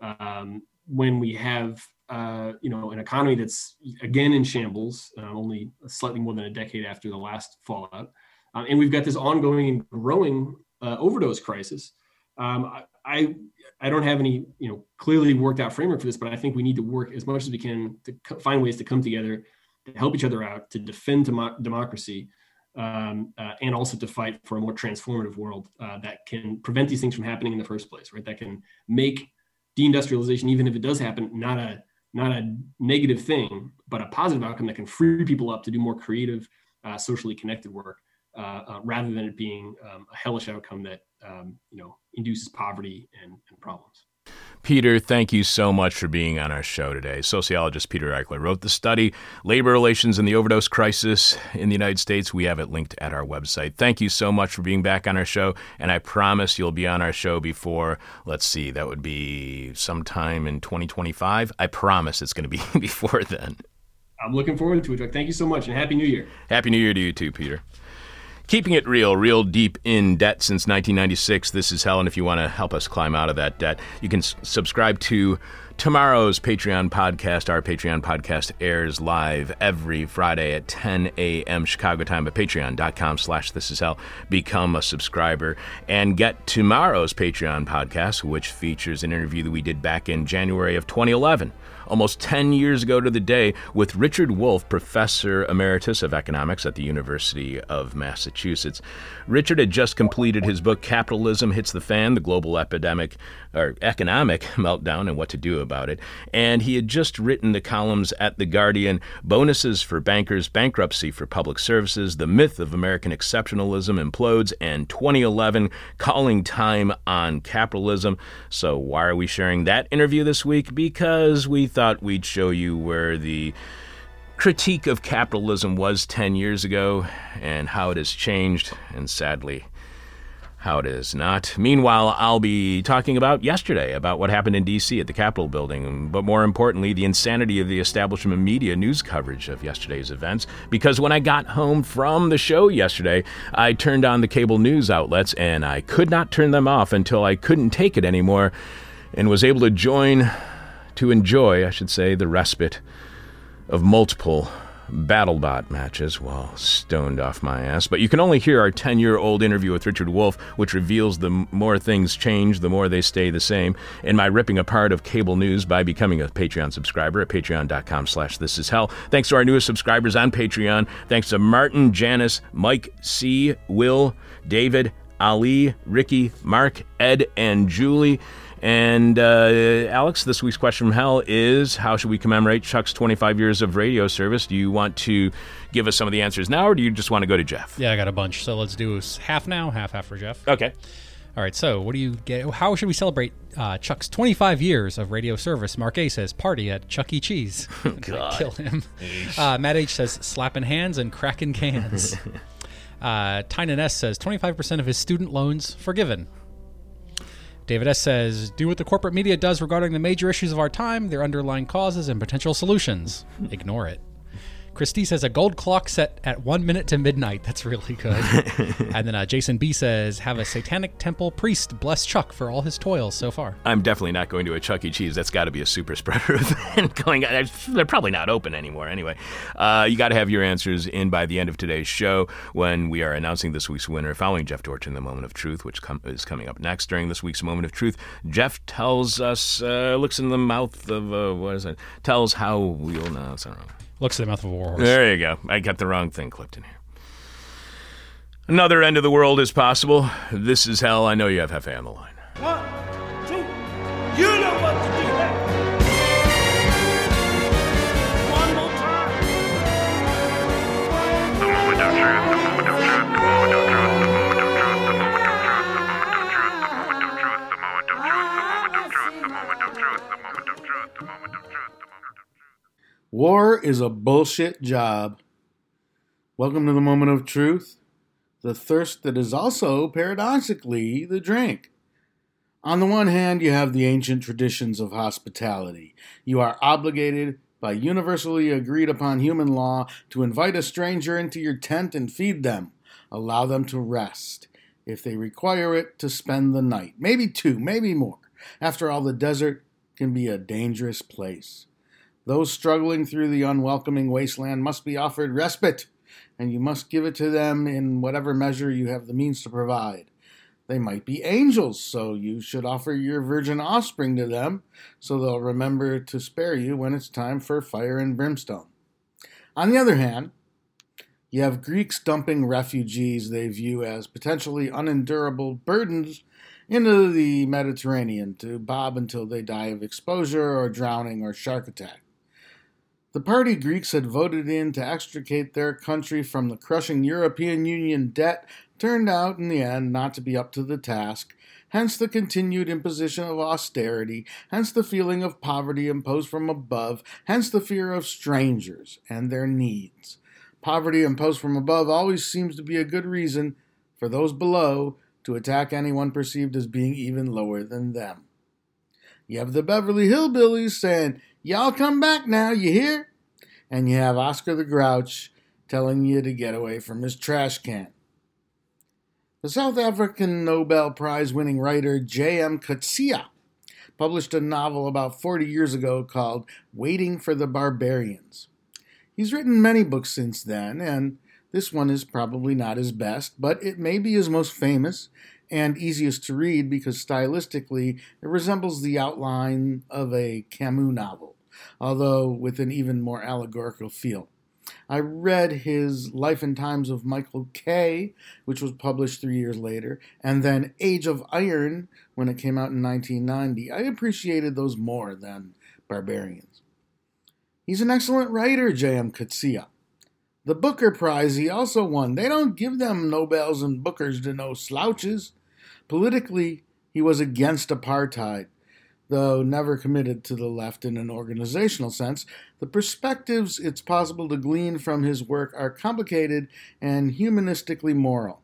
um, when we have uh, you know an economy that's again in shambles, uh, only slightly more than a decade after the last fallout, and we've got this ongoing and growing uh, overdose crisis. Um, I I don't have any you know clearly worked out framework for this, but I think we need to work as much as we can to find ways to come together to help each other out, to defend dem- democracy, um, uh, and also to fight for a more transformative world uh, that can prevent these things from happening in the first place. Right, that can make deindustrialization, even if it does happen, not a not a negative thing, but a positive outcome that can free people up to do more creative, uh, socially connected work, uh, uh, rather than it being um, a hellish outcome that um, you know induces poverty and, and problems. Peter, thank you so much for being on our show today. Sociologist Peter Ikeler wrote the study, Labor Relations and the Overdose Crisis in the United States. We have it linked at our website. Thank you so much for being back on our show, and I promise you'll be on our show before, let's see, that would be sometime in 2025. I promise it's going to be before then. I'm looking forward to it. Thank you so much, and Happy New Year. Happy New Year to you too, Peter. Keeping it real, real deep in debt since 1996. This is Helen. if you want to help us climb out of that debt, you can s- subscribe to tomorrow's Patreon podcast. Our Patreon podcast airs live every Friday at 10 a.m. Chicago time at patreon.com slash this is hell. Become a subscriber and get tomorrow's Patreon podcast, which features an interview that we did back in January of 2011 almost 10 years ago to the day with Richard Wolff, professor emeritus of economics at the University of Massachusetts. Richard had just completed his book Capitalism Hits the Fan: The Global Epidemic or Economic Meltdown and What to Do About It, and he had just written the columns at The Guardian, Bonuses for Bankers, Bankruptcy for Public Services, The Myth of American Exceptionalism Implodes, and 2011 Calling Time on Capitalism. So why are we sharing that interview this week? Because we thought we'd show you where the critique of capitalism was 10 years ago and how it has changed, and sadly, how it is not. Meanwhile, I'll be talking about yesterday, about what happened in D.C. at the Capitol building, but more importantly, the insanity of the establishment media news coverage of yesterday's events. Because when I got home from the show yesterday, I turned on the cable news outlets and I could not turn them off until I couldn't take it anymore and was able to join to enjoy, I should say, the respite of multiple BattleBot matches while stoned off my ass. But you can only hear our 10 year old interview with Richard Wolff, which reveals the more things change, the more they stay the same, in my ripping apart of cable news by becoming a Patreon subscriber at patreon.com slash this is hell. Thanks to our newest subscribers on Patreon. Thanks to Martin, Janice, Mike C., Will, David, Ali, Ricky, Mark, Ed, and Julie. And uh, Alex, this week's question from hell is How should we commemorate Chuck's 25 years of radio service? Do you want to give us some of the answers now, or do you just want to go to Jeff? Yeah, I got a bunch. So let's do half now, half after Jeff. Okay. All right. So, what do you get? How should we celebrate uh, Chuck's 25 years of radio service? Mark A says party at Chuck E. Cheese. God. Kill him. Uh, Matt H says slapping hands and cracking cans. uh, Tynan S says 25% of his student loans forgiven. David S says, do what the corporate media does regarding the major issues of our time, their underlying causes, and potential solutions. Ignore it. Christy says a gold clock set at one minute to midnight. That's really good. and then uh, Jason B says, have a satanic temple priest bless Chuck for all his toils so far. I'm definitely not going to a Chuck E. Cheese. That's got to be a super spreader event going on. They're probably not open anymore anyway. Uh, you got to have your answers in by the end of today's show when we are announcing this week's winner following Jeff Dorch in the Moment of Truth, which com- is coming up next. During this week's Moment of Truth, Jeff tells us, uh, looks in the mouth of, uh, what is it? Tells how we'll, no, that's not wrong. Looks at the mouth of a warhorse. There you go. I got the wrong thing clipped in here. Another end of the world is possible. This is hell. I know you have Hefe on the line. One, two, you know War is a bullshit job. Welcome to the moment of truth, the thirst that is also, paradoxically, the drink. On the one hand, you have the ancient traditions of hospitality. You are obligated by universally agreed upon human law to invite a stranger into your tent and feed them, allow them to rest. If they require it, to spend the night. Maybe two, maybe more. After all, the desert can be a dangerous place. Those struggling through the unwelcoming wasteland must be offered respite, and you must give it to them in whatever measure you have the means to provide. They might be angels, so you should offer your virgin offspring to them, so they'll remember to spare you when it's time for fire and brimstone. On the other hand, you have Greeks dumping refugees they view as potentially unendurable burdens into the Mediterranean to bob until they die of exposure or drowning or shark attack. The party Greeks had voted in to extricate their country from the crushing European Union debt turned out in the end not to be up to the task, hence the continued imposition of austerity, hence the feeling of poverty imposed from above, hence the fear of strangers and their needs. Poverty imposed from above always seems to be a good reason for those below to attack anyone perceived as being even lower than them. You have the Beverly Hillbillies saying, Y'all come back now, you hear? And you have Oscar the Grouch telling you to get away from his trash can. The South African Nobel Prize winning writer J.M. Coetzee published a novel about 40 years ago called Waiting for the Barbarians. He's written many books since then, and this one is probably not his best, but it may be his most famous and easiest to read because stylistically it resembles the outline of a Camus novel, although with an even more allegorical feel. I read his Life and Times of Michael K, which was published three years later, and then Age of Iron when it came out in 1990. I appreciated those more than Barbarians. He's an excellent writer, J.M. Coetzee. The Booker Prize he also won. They don't give them Nobels and Bookers to no slouches. Politically, he was against apartheid, though never committed to the left in an organizational sense. The perspectives it's possible to glean from his work are complicated and humanistically moral,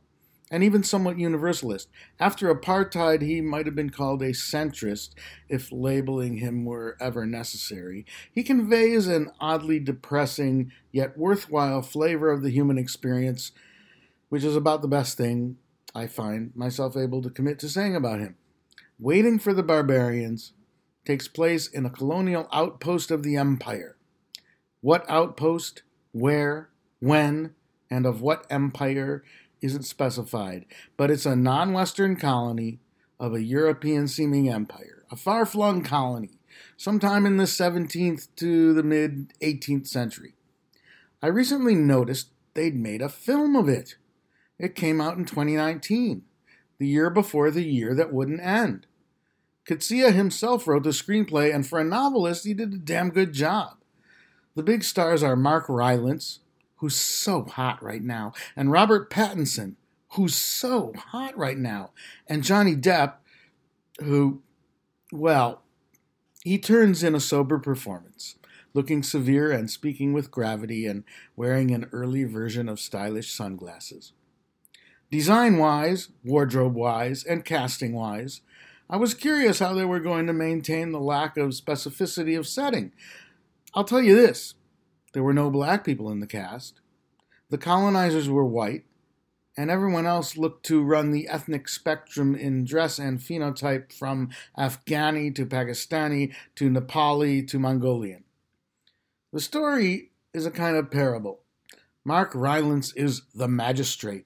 and even somewhat universalist. After apartheid, he might have been called a centrist if labeling him were ever necessary. He conveys an oddly depressing yet worthwhile flavor of the human experience, which is about the best thing I find myself able to commit to saying about him. Waiting for the Barbarians takes place in a colonial outpost of the Empire. What outpost, where, when, and of what empire isn't specified, but it's a non Western colony of a European seeming empire, a far flung colony, sometime in the 17th to the mid 18th century. I recently noticed they'd made a film of it. It came out in 2019, the year before the year that wouldn't end. Coetzee himself wrote the screenplay, and for a novelist, he did a damn good job. The big stars are Mark Rylance, who's so hot right now, and Robert Pattinson, who's so hot right now, and Johnny Depp, who, well, he turns in a sober performance, looking severe and speaking with gravity and wearing an early version of stylish sunglasses. Design wise, wardrobe wise, and casting wise, I was curious how they were going to maintain the lack of specificity of setting. I'll tell you this there were no black people in the cast. The colonizers were white, and everyone else looked to run the ethnic spectrum in dress and phenotype from Afghani to Pakistani to Nepali to Mongolian. The story is a kind of parable. Mark Rylance is the magistrate.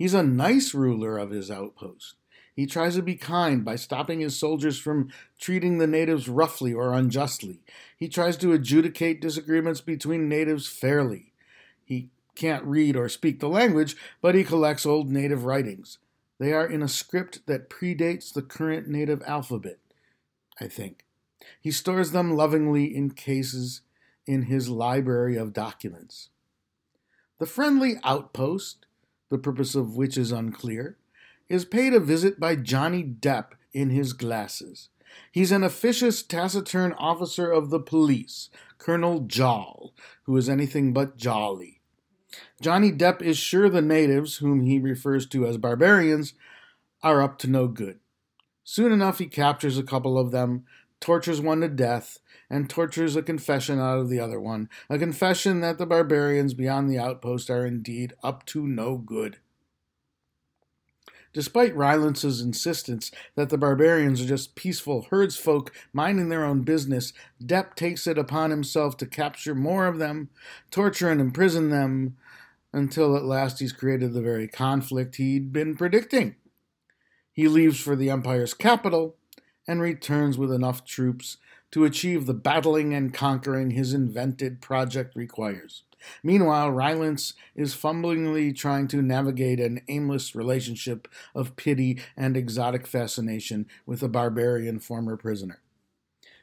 He's a nice ruler of his outpost. He tries to be kind by stopping his soldiers from treating the natives roughly or unjustly. He tries to adjudicate disagreements between natives fairly. He can't read or speak the language, but he collects old native writings. They are in a script that predates the current native alphabet, I think. He stores them lovingly in cases in his library of documents. The friendly outpost, the purpose of which is unclear, is paid a visit by Johnny Depp in his glasses. He's an officious, taciturn officer of the police, Colonel Joll, who is anything but jolly. Johnny Depp is sure the natives, whom he refers to as barbarians, are up to no good. Soon enough, he captures a couple of them, tortures one to death, and tortures a confession out of the other one, a confession that the barbarians beyond the outpost are indeed up to no good. Despite Rylance's insistence that the barbarians are just peaceful herdsfolk minding their own business, Depp takes it upon himself to capture more of them, torture and imprison them, until at last he's created the very conflict he'd been predicting. He leaves for the Empire's capital and returns with enough troops to achieve the battling and conquering his invented project requires. Meanwhile, Rylance is fumblingly trying to navigate an aimless relationship of pity and exotic fascination with a barbarian former prisoner.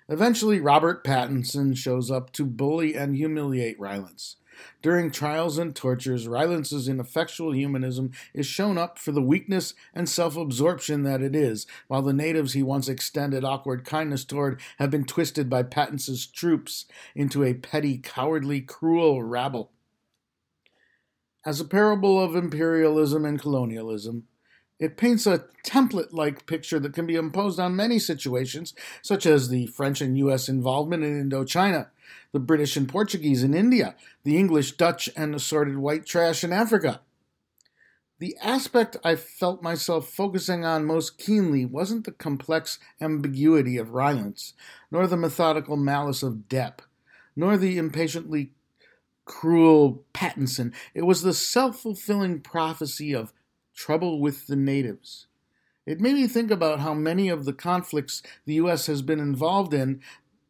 Eventually, Robert Pattinson shows up to bully and humiliate Rylance. During trials and tortures, Rylance's ineffectual humanism is shown up for the weakness and self absorption that it is, while the natives he once extended awkward kindness toward have been twisted by Pattinson's troops into a petty, cowardly, cruel rabble. As a parable of imperialism and colonialism, it paints a template like picture that can be imposed on many situations, such as the French and U.S. involvement in Indochina, the British and Portuguese in India, the English, Dutch, and assorted white trash in Africa. The aspect I felt myself focusing on most keenly wasn't the complex ambiguity of Rylance, nor the methodical malice of Depp, nor the impatiently cruel Pattinson. It was the self fulfilling prophecy of trouble with the natives. It made me think about how many of the conflicts the U.S. has been involved in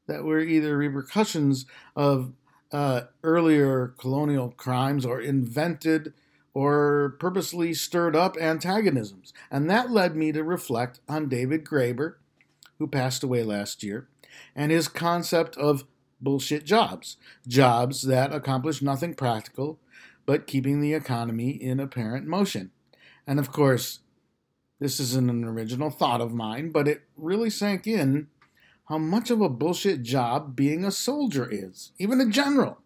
that were either repercussions of uh, earlier colonial crimes or invented or purposely stirred up antagonisms. And that led me to reflect on David Graeber, who passed away last year, and his concept of bullshit jobs jobs that accomplish nothing practical but keeping the economy in apparent motion. And of course, this isn't an original thought of mine, but it really sank in how much of a bullshit job being a soldier is, even a general.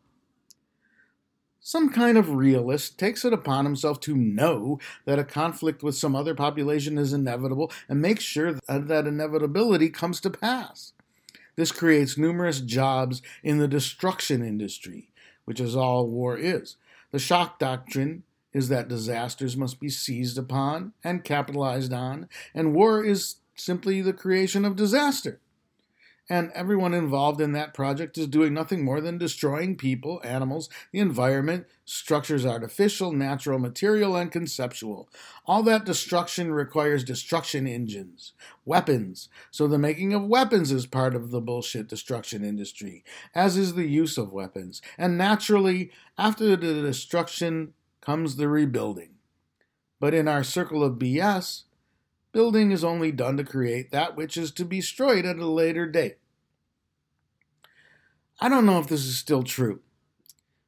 Some kind of realist takes it upon himself to know that a conflict with some other population is inevitable and makes sure that, uh, that inevitability comes to pass. This creates numerous jobs in the destruction industry, which is all war is. The shock doctrine is that disasters must be seized upon and capitalized on, and war is simply the creation of disaster. and everyone involved in that project is doing nothing more than destroying people, animals, the environment, structures artificial, natural, material, and conceptual. All that destruction requires destruction engines, weapons. So the making of weapons is part of the bullshit destruction industry, as is the use of weapons. And naturally, after the destruction comes the rebuilding. But in our circle of BS, building is only done to create that which is to be destroyed at a later date. I don't know if this is still true,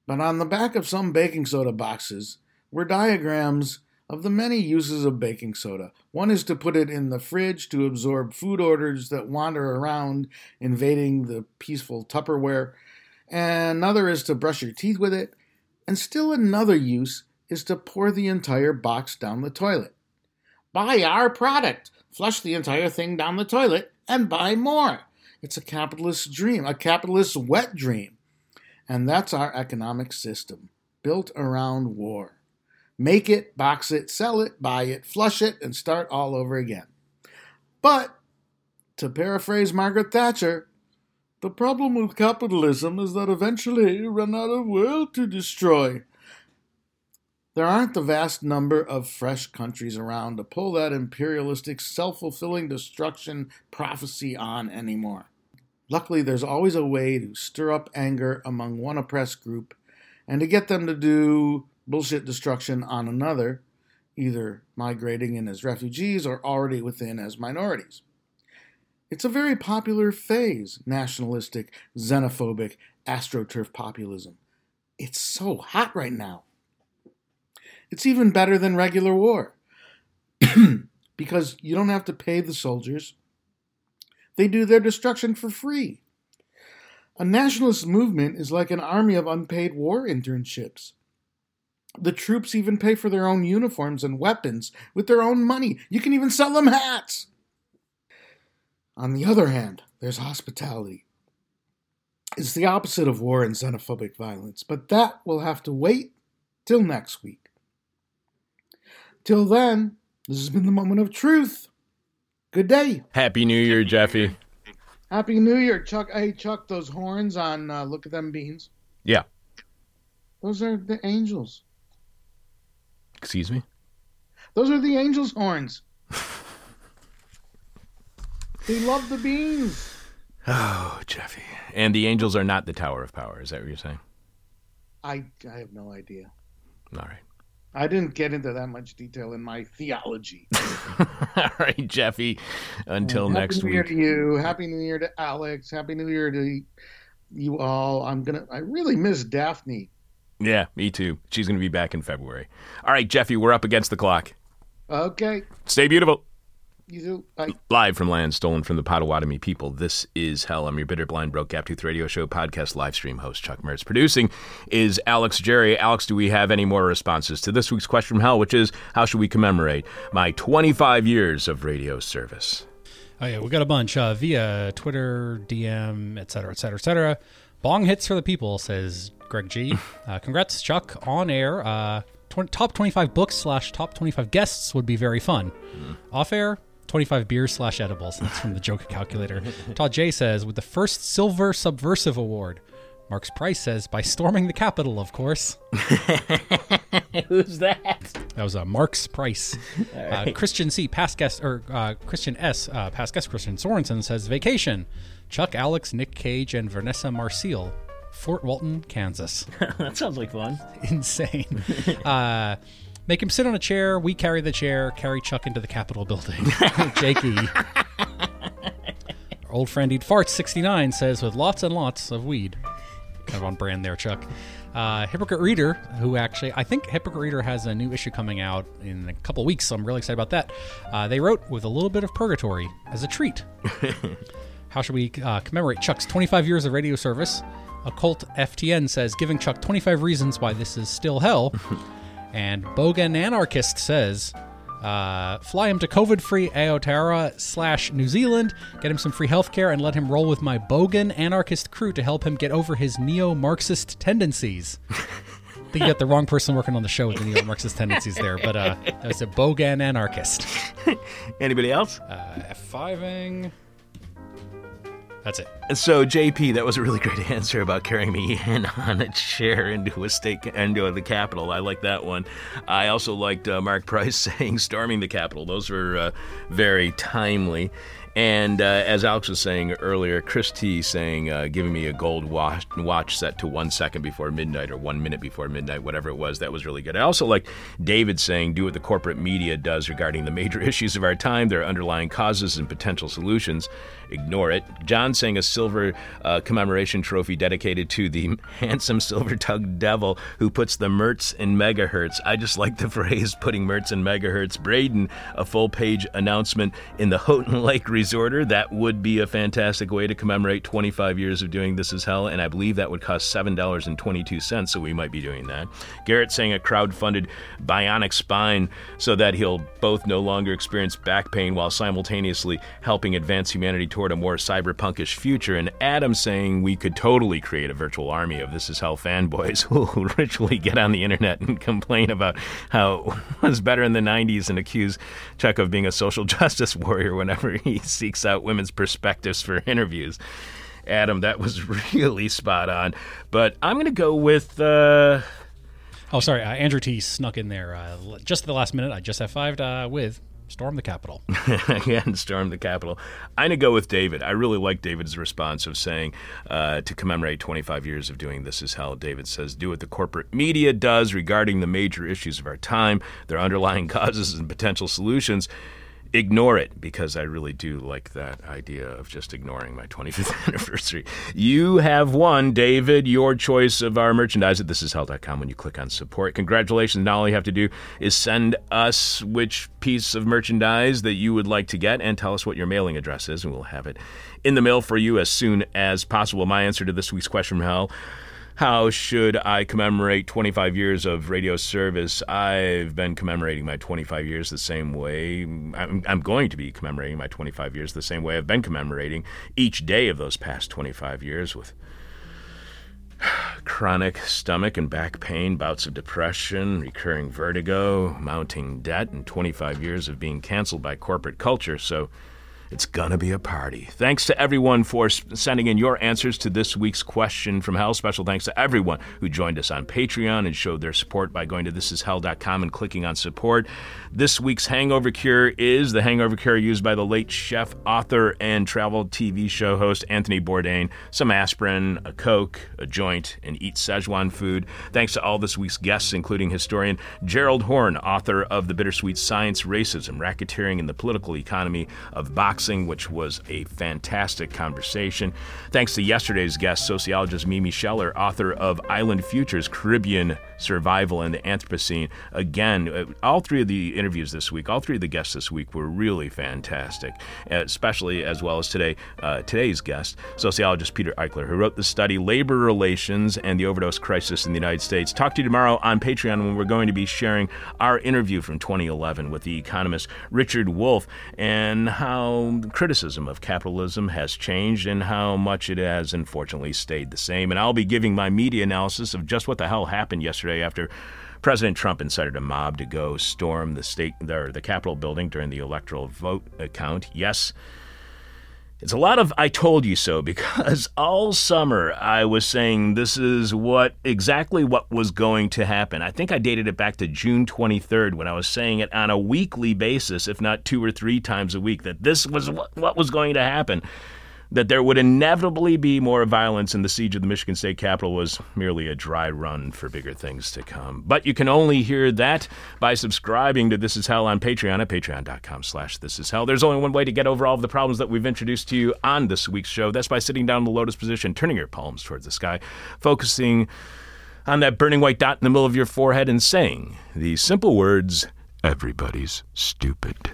but on the back of some baking soda boxes were diagrams of the many uses of baking soda. One is to put it in the fridge to absorb food orders that wander around, invading the peaceful Tupperware. Another is to brush your teeth with it. And still another use is to pour the entire box down the toilet. Buy our product, flush the entire thing down the toilet, and buy more. It's a capitalist dream, a capitalist wet dream. And that's our economic system, built around war. Make it, box it, sell it, buy it, flush it, and start all over again. But, to paraphrase Margaret Thatcher, the problem with capitalism is that eventually you run out of world to destroy. There aren't the vast number of fresh countries around to pull that imperialistic, self fulfilling destruction prophecy on anymore. Luckily, there's always a way to stir up anger among one oppressed group and to get them to do bullshit destruction on another, either migrating in as refugees or already within as minorities. It's a very popular phase, nationalistic, xenophobic, astroturf populism. It's so hot right now. It's even better than regular war because you don't have to pay the soldiers, they do their destruction for free. A nationalist movement is like an army of unpaid war internships. The troops even pay for their own uniforms and weapons with their own money. You can even sell them hats. On the other hand, there's hospitality. It's the opposite of war and xenophobic violence, but that will have to wait till next week. Till then, this has been the moment of truth. Good day. Happy New Year, Jeffy. Happy New Year, Chuck. Hey, Chuck, those horns on uh, Look at Them Beans. Yeah. Those are the angels. Excuse me? Those are the angels' horns. They love the beans. Oh, Jeffy. And the angels are not the Tower of Power. Is that what you're saying? I, I have no idea. All right. I didn't get into that much detail in my theology. All right, Jeffy. Until. Happy next New Year week. to you. Happy New Year to Alex. Happy New Year to you all. I'm gonna. I really miss Daphne. Yeah, me too. She's going to be back in February. All right, Jeffy, we're up against the clock. Okay, Stay beautiful. You too. Bye. Live from land stolen from the Potawatomi people, this is Hell. I'm your bitter, blind, broke, gap tooth radio show podcast live stream host, Chuck Mertz. Producing is Alex Jerry. Alex, do we have any more responses to this week's question from Hell, which is how should we commemorate my 25 years of radio service? Oh yeah, we got a bunch uh, via Twitter, DM, et cetera, et cetera, et cetera. Bong hits for the people, says Greg G. Uh, congrats, Chuck, on air. Uh, tw- top 25 books slash top 25 guests would be very fun. Off air, 25 beers slash edibles. That's from the Joke Calculator. Todd J says, with the first Silver Subversive Award. Mark's Price says, by storming the Capitol, of course. Who's that? That was uh, Mark's Price. Uh, Christian C, past guest, or uh, Christian S, uh, past guest Christian Sorensen says vacation. Chuck, Alex, Nick Cage, and Vanessa Marcil, Fort Walton, Kansas. that sounds like fun. Insane. uh, make him sit on a chair. We carry the chair. Carry Chuck into the Capitol building. Jakey. Our old friend Eat Farts 69 says with lots and lots of weed. Kind of on brand there, Chuck. Uh, Hypocrite Reader, who actually, I think Hypocrite Reader has a new issue coming out in a couple weeks, so I'm really excited about that. Uh, they wrote with a little bit of purgatory as a treat. How should we uh, commemorate Chuck's 25 years of radio service? Occult FTN says, giving Chuck 25 reasons why this is still hell. And Bogan Anarchist says, uh, fly him to COVID free Aotearoa slash New Zealand, get him some free healthcare, and let him roll with my Bogan Anarchist crew to help him get over his neo Marxist tendencies. I think you got the wrong person working on the show with the neo Marxist tendencies there, but uh, that was a Bogan Anarchist. Anybody else? Uh, F5ing. That's it. So JP, that was a really great answer about carrying me in on a chair into a state into the Capitol. I like that one. I also liked uh, Mark Price saying storming the Capitol. Those were uh, very timely. And uh, as Alex was saying earlier, Chris T saying, uh, giving me a gold watch, watch set to one second before midnight or one minute before midnight, whatever it was. That was really good. I also like David saying, do what the corporate media does regarding the major issues of our time, their underlying causes and potential solutions. Ignore it. John saying a silver uh, commemoration trophy dedicated to the handsome silver tongued devil who puts the Mertz in megahertz. I just like the phrase putting Mertz in megahertz. Braden, a full page announcement in the Houghton Lake Resorter. That would be a fantastic way to commemorate 25 years of doing This Is Hell, and I believe that would cost $7.22, so we might be doing that. Garrett saying a crowd funded bionic spine so that he'll both no longer experience back pain while simultaneously helping advance humanity toward a more cyberpunkish future. And Adam saying we could totally create a virtual army of This Is Hell fanboys who will ritually get on the internet and complain about how it was better in the 90s and accuse Chuck of being a social justice warrior whenever he seeks out women's perspectives for interviews. Adam, that was really spot on. But I'm going to go with. Uh, Oh, sorry. Uh, Andrew T snuck in there uh, just at the last minute. I just F5'd uh, with Storm the Capitol. again, storm the Capitol. I'm going to go with David. I really like David's response of saying uh, to commemorate 25 years of doing This Is Hell. David says, do what the corporate media does regarding the major issues of our time, their underlying causes and potential solutions. Ignore it because I really do like that idea of just ignoring my 25th anniversary. You have won, David, your choice of our merchandise at thisishell.com when you click on support. Congratulations. Now all you have to do is send us which piece of merchandise that you would like to get and tell us what your mailing address is, and we'll have it in the mail for you as soon as possible. My answer to this week's question from hell how should I commemorate 25 years of radio service? I've been commemorating my 25 years the same way. I'm, I'm, going to be commemorating my 25 years the same way I've been commemorating each day of those past 25 years with chronic stomach and back pain, bouts of depression, recurring vertigo, mounting debt, and 25 years of being canceled by corporate culture. So, it's gonna be a party. Thanks to everyone for sending in your answers to this week's question from hell. Special thanks to everyone who joined us on Patreon and showed their support by going to thisishell.com and clicking on support. This week's hangover cure is the hangover cure used by the late chef, author, and travel TV show host Anthony Bourdain. Some aspirin, a Coke, a joint, and eat Szechuan food. Thanks to all this week's guests, including historian Gerald Horne, author of The Bittersweet Science, Racism, Racketeering, and the Political Economy of Boxing, which was a fantastic conversation. Thanks to yesterday's guest, sociologist Mimi Sheller, author of Island Futures, Caribbean Survival and the Anthropocene. Again, uh, all three of the interviews this week, all three of the guests this week were really fantastic, especially as well as today, uh, today's guest, sociologist Peter Ikeler, who wrote the study Labor Relations and the Overdose Crisis in the United States. Talk to you tomorrow on Patreon when we're going to be sharing our interview from 2011 with the economist Richard Wolff and how criticism of capitalism has changed and how much it has unfortunately stayed the same. And I'll be giving my media analysis of just what the hell happened yesterday after President Trump incited a mob to go storm the state or the Capitol building during the electoral vote count. Yes, it's a lot of I told you so because all summer I was saying this is what exactly what was going to happen. I think I dated it back to June 23rd when I was saying it on a weekly basis, if not two or three times a week, that this was what, what was going to happen. That there would inevitably be more violence and the siege of the Michigan State Capitol was merely a dry run for bigger things to come. But you can only hear that by subscribing to This Is Hell on Patreon at patreon.com slash This Is Hell. There's only one way to get over all of the problems that we've introduced to you on this week's show. That's by sitting down in the lotus position, turning your palms towards the sky, focusing on that burning white dot in the middle of your forehead and saying the simple words, everybody's stupid.